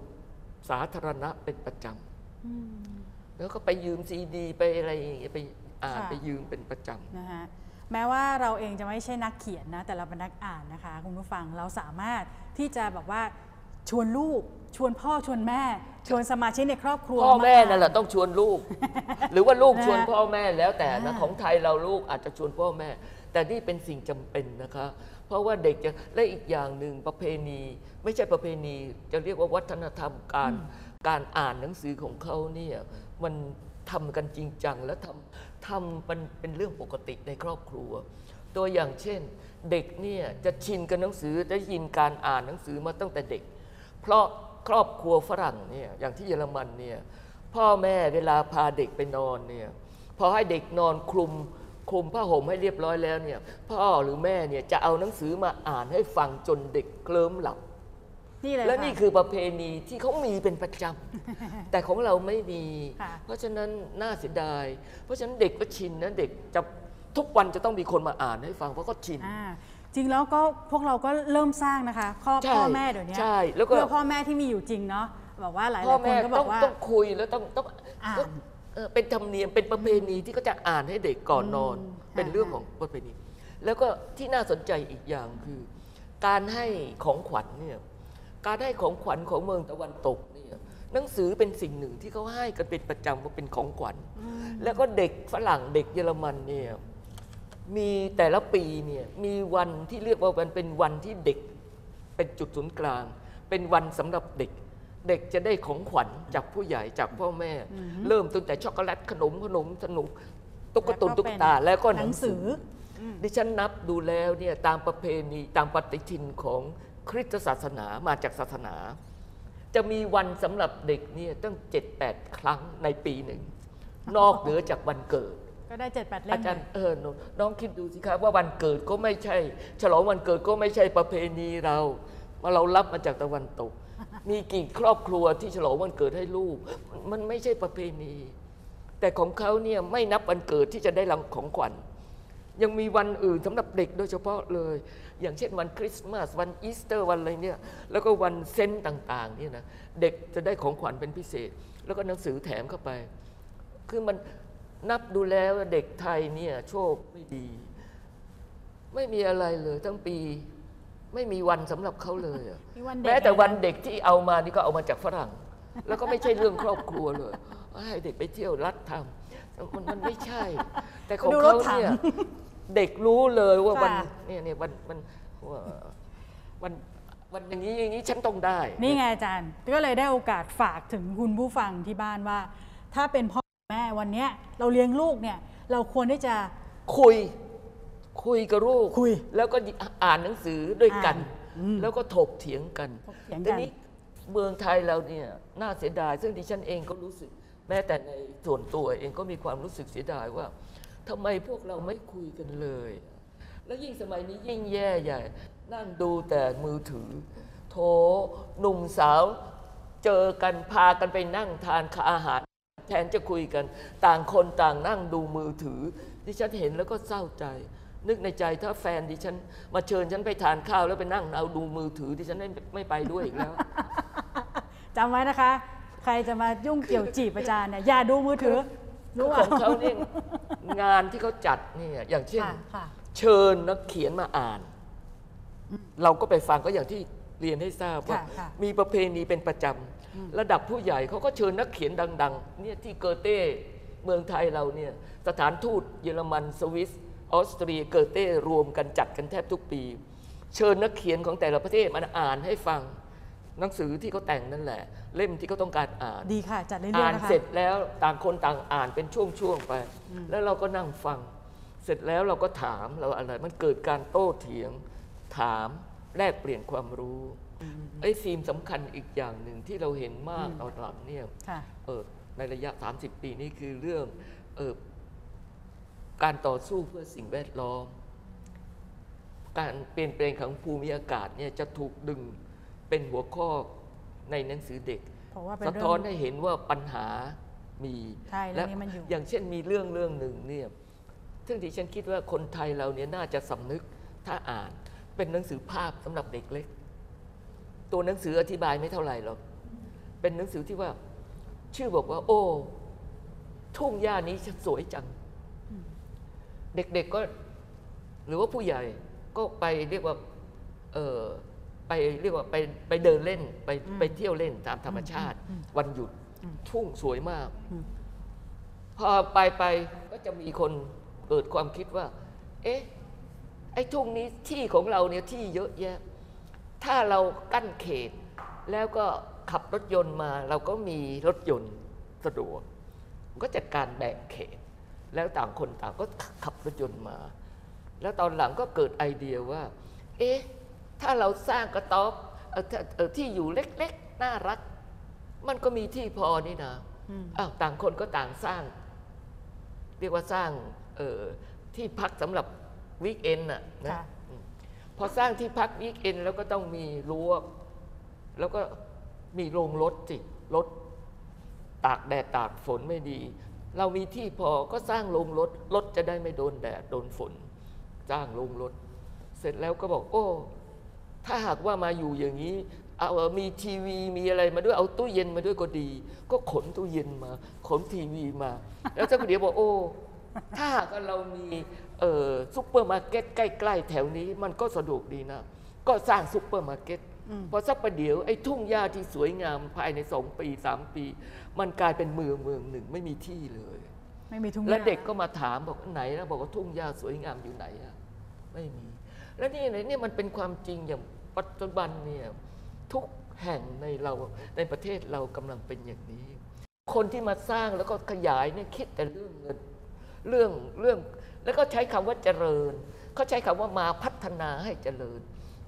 สาธารณะเป็นประจำ แล้วก็ไปยืมซีดี ไปอะไรอย่างเงี้ยไปอ่านค่ะ ไปยืมเป็นประจนะคะแม้ว่าเราเองจะไม่ใช่นักเขียนนะแต่เราเป็นนักอ่านนะคะคุณผู้ฟังเราสามารถที่จะแบบว่าชวนลูก ชวนพ่อชวนแม่ ชวนสมาชิกในครอบครัวำพ่อแม่า นั่นแหละต้องชวนลูก หรือว่าลูกนะฮะชวนพ่อแม่แล้วแต่นะอ่า ของไทยเราลูกอาจจะชวนพ่อแม่ แต่นี่เป็นสิ่งจำเป็นนะคะ เพราะว่าเด็กจะและอีกอย่างหนึ่งประเพณี ไม่ใช่ประเพณี จะเรียกว่าวัฒนธรรมการการอ่านหนังสือของเขาเนี่ย มันทำกันจริงจัง และทำทำมันเป็นเรื่องปกติในครอบครัว ตัวอย่างเช่น เด็กเนี่ยจะชินกับหนังสือได้ยินการอ่านหนังสือมาตั้งแต่เด็ก เพราะครอบครัวฝรั่งเนี่ยอย่างที่เยอรมันเนี่ยพ่อแม่เวลาพาเด็กไปนอนเนี่ยพอให้เด็กนอนคลุมคลุมผ้าห่มให้เรียบร้อยแล้วเนี่ยพ่อหรือแม่เนี่ยจะเอาหนังสือมาอ่านให้ฟังจนเด็กเคลิ้มหลับ นี่เลยและค่ะ นี่คือประเพณีที่เขามีเป็นประจำ แต่ของเราไม่มี ค่ะ เพราะฉะนั้นน่าเสียดาย เพราะฉะนั้นเด็กก็ชินนะเด็กจะทุกวันจะต้องมีคนมาอ่านให้ฟังเพราะก็ชิน อ่าจริงแล้วก็พวกเราก็เริ่มสร้างนะคะพ่อใช่พ่อแม่เดี๋ยวนี้ใช่แล้วก็ เพื่อพ่อแม่ที่มีอยู่จริงเนาะแบบว่าหลายๆพ่อคนแม่ก็บต้อองกว่า ต้องคุยแล้วต้องต้องอ่านต้องเอ่อเป็นธรรมเนียมเป็นประเพณีที่เขาจะอ่านให้เด็กก่อนนอน อืมเป็นเรื่องค่ะของประเพณี แล้วก็ที่น่าสนใจอีกอย่างคือ การให้ของขวัญเนี่ย การให้ของขวัญของเมืองตะวันตกเนี่ยหนังสือเป็นสิ่งหนึ่งที่เขาให้กันเป็นประจำว่าเป็นของขวัญ แล้วก็เด็กฝรั่งเด็กเยอรมันเนี่ยมีแต่ละปีเนี่ยมีวันที่เรียกว่าวันเป็นวันที่เด็กเป็นจุดศูนย์กลาง เป็นวันสำหรับเด็ก เด็กจะได้ของขวัญจากผู้ใหญ่จากพ่อแม่ เริ่มตั้งแต่ช็อกโกแลตขนมขนมสนุกตุ๊กตุนตุ๊กตาแล้วก็หหนันังงสืสืออดิฉันนับดูแล้วเนี่ยตามประเพณีตามปฏิทินของ คริสตศาสนามาจากศาสนา จะมีวันสำหรับเด็กเนี่ยตั้งเจ็ดแปดครั้งในปีหนึ่ง นอกเหนือจากวันเกิด ก็ได้เจ็ดแปดเล่อามจารย์เออน้องน้องคิดดูสิครับว่าวันเกิดก็ไม่ใช่ ฉลองวันเกิดก็ไม่ใช่ประเพณีเรามาเรารับมาจากตะวันตก มีกี่ครอบครัวที่ฉลองวันเกิดให้ลูก มันไม่ใช่ประเพณี แต่ของเขาเนี่ยไม่นับวันเกิดที่จะได้รับของขวัญยังมีวันอื่นสำหรับเด็กโดยเฉพาะเลย อย่างเช่นวันคริสต์มาสวันอีสเตอร์วันอะไรเนี่ยแล้วก็วัน saint ต่างๆเนี่ยนะเด็กจะได้ของขวัญเป็นพิเศษ แล้วก็หนังสือแถมเข้าไป คือมันนับดูแล้วเด็กไทยเนี่ยโชคไม่ดี ไม่มีอะไรเลยทั้งปีไม่มีวันสำหรับเขาเลยอะมีวันเด็กแม้แต่นะวันเด็กที่เอามานี่ก็เอามาจากฝรั่ง แล้วก็ไม่ใช่เรื่องครอบครัวเลยให้เด็กไปเที่ยวรัดทำมันมันไม่ใช่ แต่ของดูรเขาถถังเนี่ย เด็กรู้เลยว่าวันค่ะ เนี่ยเนี่ยวันมันว่าวันวันอย่างนี้อย่างนี้ฉันต้องได้ นี่ไงอาจารย์ ก็เลยได้โอกาสฝากถึงคุณผู้ฟังที่บ้านว่า ถ้าเป็นพ่อแม่วันเนี้ยเราเลี้ยงลูกเนี่ย เราควรที่จะ คุยคุยกับลูกคุยแล้วก็อ่านหนังสือด้วยกัน อ่านอืมแล้วก็ถกเถียงกันถกเถียงกันทีนี้เมืองไทยเราเนี่ยน่าเสียดาย ซึ่งดิฉันเองก็รู้สึก แม้แต่ในส่วนตัวเองก็มีความรู้สึกเสียดายว่า ทำไมพวกเราไม่คุยกันเลย แล้วยิ่งสมัยนี้ยิ่งแย่ใหญ่ นั่งดูแต่มือถือ โถหนุ่มสาวเจอกันพากันไปนั่งทานข้าวอาหาร แทนจะคุยกัน ต่างคนต่างนั่งดูมือถือ ดิฉันเห็นแล้วก็เศร้าใจ นึกในใจถ้าแฟนดิฉัน มาเชิญฉันไปทานข้าวแล้วไปนั่งเอาดูมือถือดิฉันไม่ไม่ไปด้วยอีกแล้วจำไว้นะคะ ใครจะมายุ่งเกี่ยวจีบอาจารย์เนี่ยอย่าดูมือถือ รู้ขว่าองเขาเนี่ยงานที่เขาจัดเนี่ยอย่างเช่นค่ะค่ะเชิญนักเขียนมาอ่าน เราก็ไปฟังก็อย่างที่เรียนให้ทราบว่าค่ะค่ะมีประเพณีเป็นประจำ ระดับผู้ใหญ่เขาก็เชิญนักเขียนดังๆเนี่ยที่เกอเต้เมืองไทยเราเนี่ยสถานทูตเยอรมันสวิสออสเตรียเกอเต้รวมกันจัดกันแทบทุกปี เชิญนักเขียนของแต่ละประเทศมาอ่านให้ฟัง หนังสือที่เขาแต่งนั่นแหละ เล่มที่เขาต้องการอ่านดีค่ะ จัดเรื่อยอ่านๆนะคะเสร็จแล้วต่างคนต่างอ่านเป็นช่วงๆไป แล้วเราก็นั่งฟัง เสร็จแล้วเราก็ถามเราอะไรมันเกิดการโต้เถียง ถามแลกเปลี่ยนความรู้ไอ้ซีมสำคัญอีกอย่างหนึ่งที่เราเห็นมากตอนหลังเนี่ยค่ะ เออในระยะ 30 ปีนี้คือเรื่องเออการต่อสู้เพื่อสิ่งแวดล้อม การเปลี่ยนแปลงของภูมิอากาศเนี่ยจะถูกดึง เป็นหัวข้อในหนังสือเด็ก เพราะว่าเป็นสะเรื่ท้อนองให้เห็นว่าปัญหามีใช่เรื่องนี้มันอยู่ อย่างเช่นมีเรื่องเรื่องหนึ่งเนี่ยซึ่งที่ฉันคิดว่าคนไทยเราเนี่ยน่าจะสำนึกถ้าอ่านเป็นหนังสือภาพสำหรับเด็กเล็ก ตัวหนังสืออธิบายไม่เท่าไหร่หรอกเป็นหนังสือที่ว่า ชื่อบอกว่า โอ้ ทุ่งหญ้านี้สวยจังเด็กๆก็ หรือว่าผู้ใหญ่ก็ไปเรียกว่า เออ ไปเรียกว่าไปไปเดินเล่นไปไปเที่ยวเล่นตามธรรมชาติ วันหยุดทุ่งสวยมาก พอไปไปก็จะมีคนเกิดความคิดว่า เอ๊ะไอ้ทุ่งนี้ที่ของเราเนี่ยที่เยอะแยะ ถ้าเรากั้นเขต แล้วก็ขับรถยนต์มาเราก็มีรถยนต์สะดวก ก็จัดการแบ่งเขต แล้วต่างคนต่างก็ขับรถยนต์มา แล้วตอนหลังก็เกิดไอเดียว่า เอ๊ะ ถ้าเราสร้างกระต๊อบเอ่อถ้าเอ่อที่อยู่เล็กๆ น่ารัก มันก็มีที่พอนี่นะอ้าวต่างคนก็ต่างสร้าง เรียกว่าสร้างเอ่อที่พักสำหรับวีคเอนน่ะนะค่ะอืมพอสร้างที่พักวีคเอนแล้วก็ต้องมีรั้วแล้วก็มีโรงรถสิรถตากแดดตากฝนไม่ดี เรามีที่พอก็สร้างโรงรถรถจะได้ไม่โดนแดดโดนฝน สร้างโรงรถ เสร็จแล้วก็บอก โอ้ ถ้าหากว่ามาอยู่อย่างนี้เอาเออมีทีวีมีอะไรมาด้วยเอาตู้เย็นมาด้วยก็ดี ก็ขนตู้เย็นมาขนทีวีมา แล้วเจ้าก็เดี๋ยวบอกโอ้ถ้าหากว่าเรามีเอ่อซุปเปอร์มาร์เก็ตใกล้ ๆ แถวนี้มันก็สะดวกดีนะ ก็สร้างซุปเปอร์มาร์เก็ตอืมพอสักประเดี๋ยวไอ้ทุ่งหญ้าที่สวยงามภายในสองปีสามปี มันกลายเป็นเมืองเมืองหนึ่งไม่มีที่เลยไม่มีทุ่งแล้วหญ้าเด็กก็มาถามบอกไหนนะบอกว่าทุ่งหญ้าสวยงามอยู่ไหนอะไม่มี แล้วนี่ไหนเนี่ยมันเป็นความจริงอย่าง ปัจจุบันเนี่ยทุกแห่งในเราในประเทศเรากำลังเป็นอย่างนี้ คนที่มาสร้างแล้วก็ขยายเนี่ยคิดแต่เรื่องเงินเรื่องเรื่องแล้วก็ใช้คำว่าเจริญเขาใช้คำว่ามาพัฒนาให้เจริญ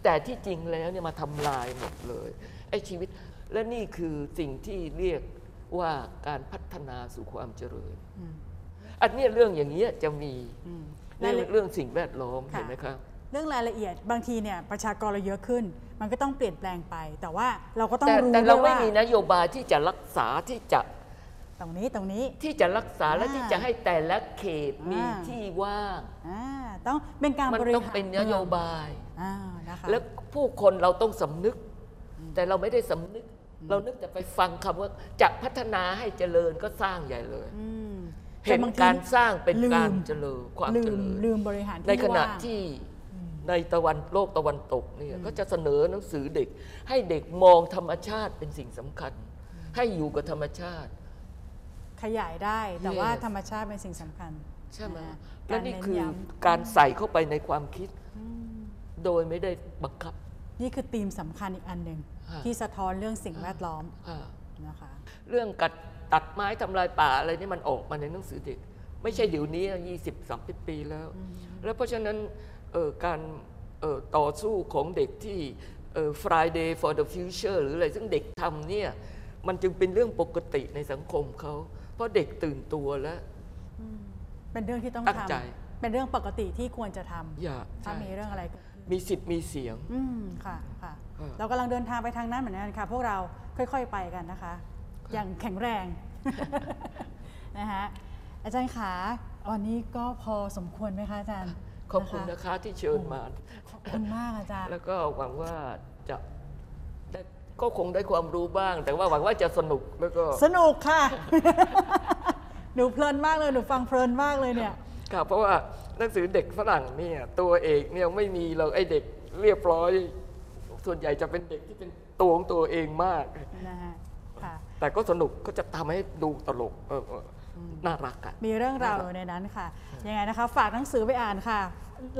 แต่ที่จริงแล้วเนี่ยมาทำลายหมดเลยไอ้ชีวิตและนี่คือสิ่งที่เรียกว่าการพัฒนาสู่ความเจริญอืมอันเนี้ยเรื่องอย่างเงี้ยจะมีอืมเรื่องรายละเรื่องสิ่งแวดล้อมค่ะเห็นไหมครับ เรื่องรายละเอียดบางทีเนี่ยประชากรเราเยอะขึ้น มันก็ต้องเปลี่ยนแปลงไป แต่ว่าเราก็ต้องแต่รู้แต่ด้เราวยไม่ว่ามีนโยบายที่จะรักษาที่จะตรงนี้ตรงนี้ ที่จะรักษาและอ่าที่จะให้แต่ละเขตมีอ่า ที่ว่าง อ่าต้องเป็นการมันบริหารต้องเป็นนโยบาย อ่านะคะ แล้วผู้คนเราต้องสำนึก แต่เราไม่ได้สำนึก เรานึกแต่ไปฟังคำว่าจะพัฒนาให้เจริญก็สร้างใหญ่เลย อืมเห็นแต่บงทีการสร้างเป็นลืมการเจริญความลืเจมริญลืมบริหารในขณะว่างที่ ในตะวันโลกตะวันตกเนี่ยก็จะเสนอหนังสือเด็ก ให้เด็กมองธรรมชาติเป็นสิ่งสำคัญ ให้อยู่กับธรรมชาติ ขยายได้แต่ว่า Yes ธรรมชาติเป็นสิ่งสำคัญ ใช่ไหมนะและนี่คือการเย้ำ การใส่เข้าไปในความคิด โดยไม่ได้บังคับ นี่คือธีมสำคัญอีกอันหนึ่งฮะ ที่สะท้อนเรื่องสิ่งแวดล้อมอ่า นะคะ เรื่องกัดตัดไม้ทำลายป่าอะไรนี่มันออกมาในหนังสือเด็ก ไม่ใช่เดี๋ยวนี้ยี่สิบสามสิบปีแล้ว แล้วเพราะฉะนั้นเอ่อ การเอ่อต่อสู้ของเด็กที่เอ่อ Friday for the Future หรืออะไรซึ่งเด็กทำเนี่ยมันจึงเป็นเรื่องปกติในสังคมเขา เพราะเด็กตื่นตัวแล้วเป็นเรื่องที่ต้องตั้งทใจำเป็นเรื่องปกติที่ควรจะทำอย่าถ้าใช่มีเรื่องอะไรเกิดขึ้นมีสิทธิ์มีเสียง อืมค่ะค่ะอ่าเรากำลังเดินทางไปทางนั้นเหมือนกันค่ะ พวกเราค่อย ๆ ไปกันนะคะ อย่างแข็งแรงนะคะอาจารย์ขาวันนี้ก็พอสมควรไหมคะอาจารย์ ขอบคุณนะะนะคะที่เชิญมา ขอบคุณมากอาจารย์ แล้วก็หวังว่าจะได้ก็คงได้ความรู้บ้าง แต่ว่าหวังว่าจะสนุกแล้วก็สนุกค่ะ หนูเพลินมากเลยหนูฟังเพลินมากเลยเนี่ยครับเพราะว่าหนังสือเด็กฝรั่งเนี่ยตัวเอกเนี่ยไม่มีเราไอ้เด็กเรียบร้อย ส่วนใหญ่จะเป็นเด็กที่เป็นตัวของตัวเองมากนะฮะค่ะแต่ก็สนุกก็จะทำให้ดูตลกเออเออ น่ารักอะมีเรื่องราวอยู่ในนั้นค่ะ ยังไงนะคะ ฝากหนังสือไปอ่านค่ะ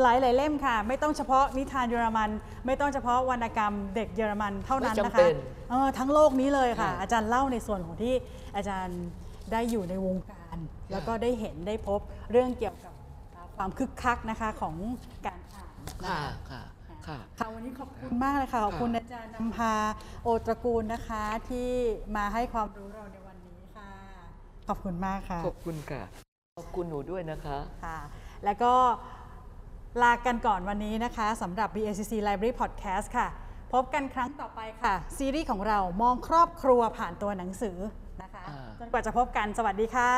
หลายหลายๆเล่มค่ะ ไม่ต้องเฉพาะนิทานเยอรมัน ไม่ต้องเฉพาะวรรณกรรมเด็กเยอรมันเท่านั้นนะไม่จำคะเป็นเออทั้งโลกนี้เลยค่ะใช่อาจารย์เล่าในส่วนของที่อาจารย์ได้อยู่ในวงการ แล้วก็ได้เห็นได้พบเรื่องเกี่ยวกับความคึกคักนะคะของการอ่านนะค่ะคะค่ะค่ะค่ะวันนี้ขอบคุณมากเลยค่ะขอบคุณอาจารย์นำพาโอตระกูลนะคะที่มาให้ความรู้เราในวันนี้ค่ะ ขอบคุณมากค่ะ ขอบคุณค่ะ ขอบคุณหนูด้วยนะคะค่ะ แล้วก็ลากันก่อนวันนี้นะคะสำหรับ BACC Library Podcast ค่ะ พบกันครั้งต่อไปค่ะ ซีรีส์ของเรามองครอบครัวผ่านตัวหนังสือนะคะอ่าจนกว่าจะพบกันสวัสดีค่ะ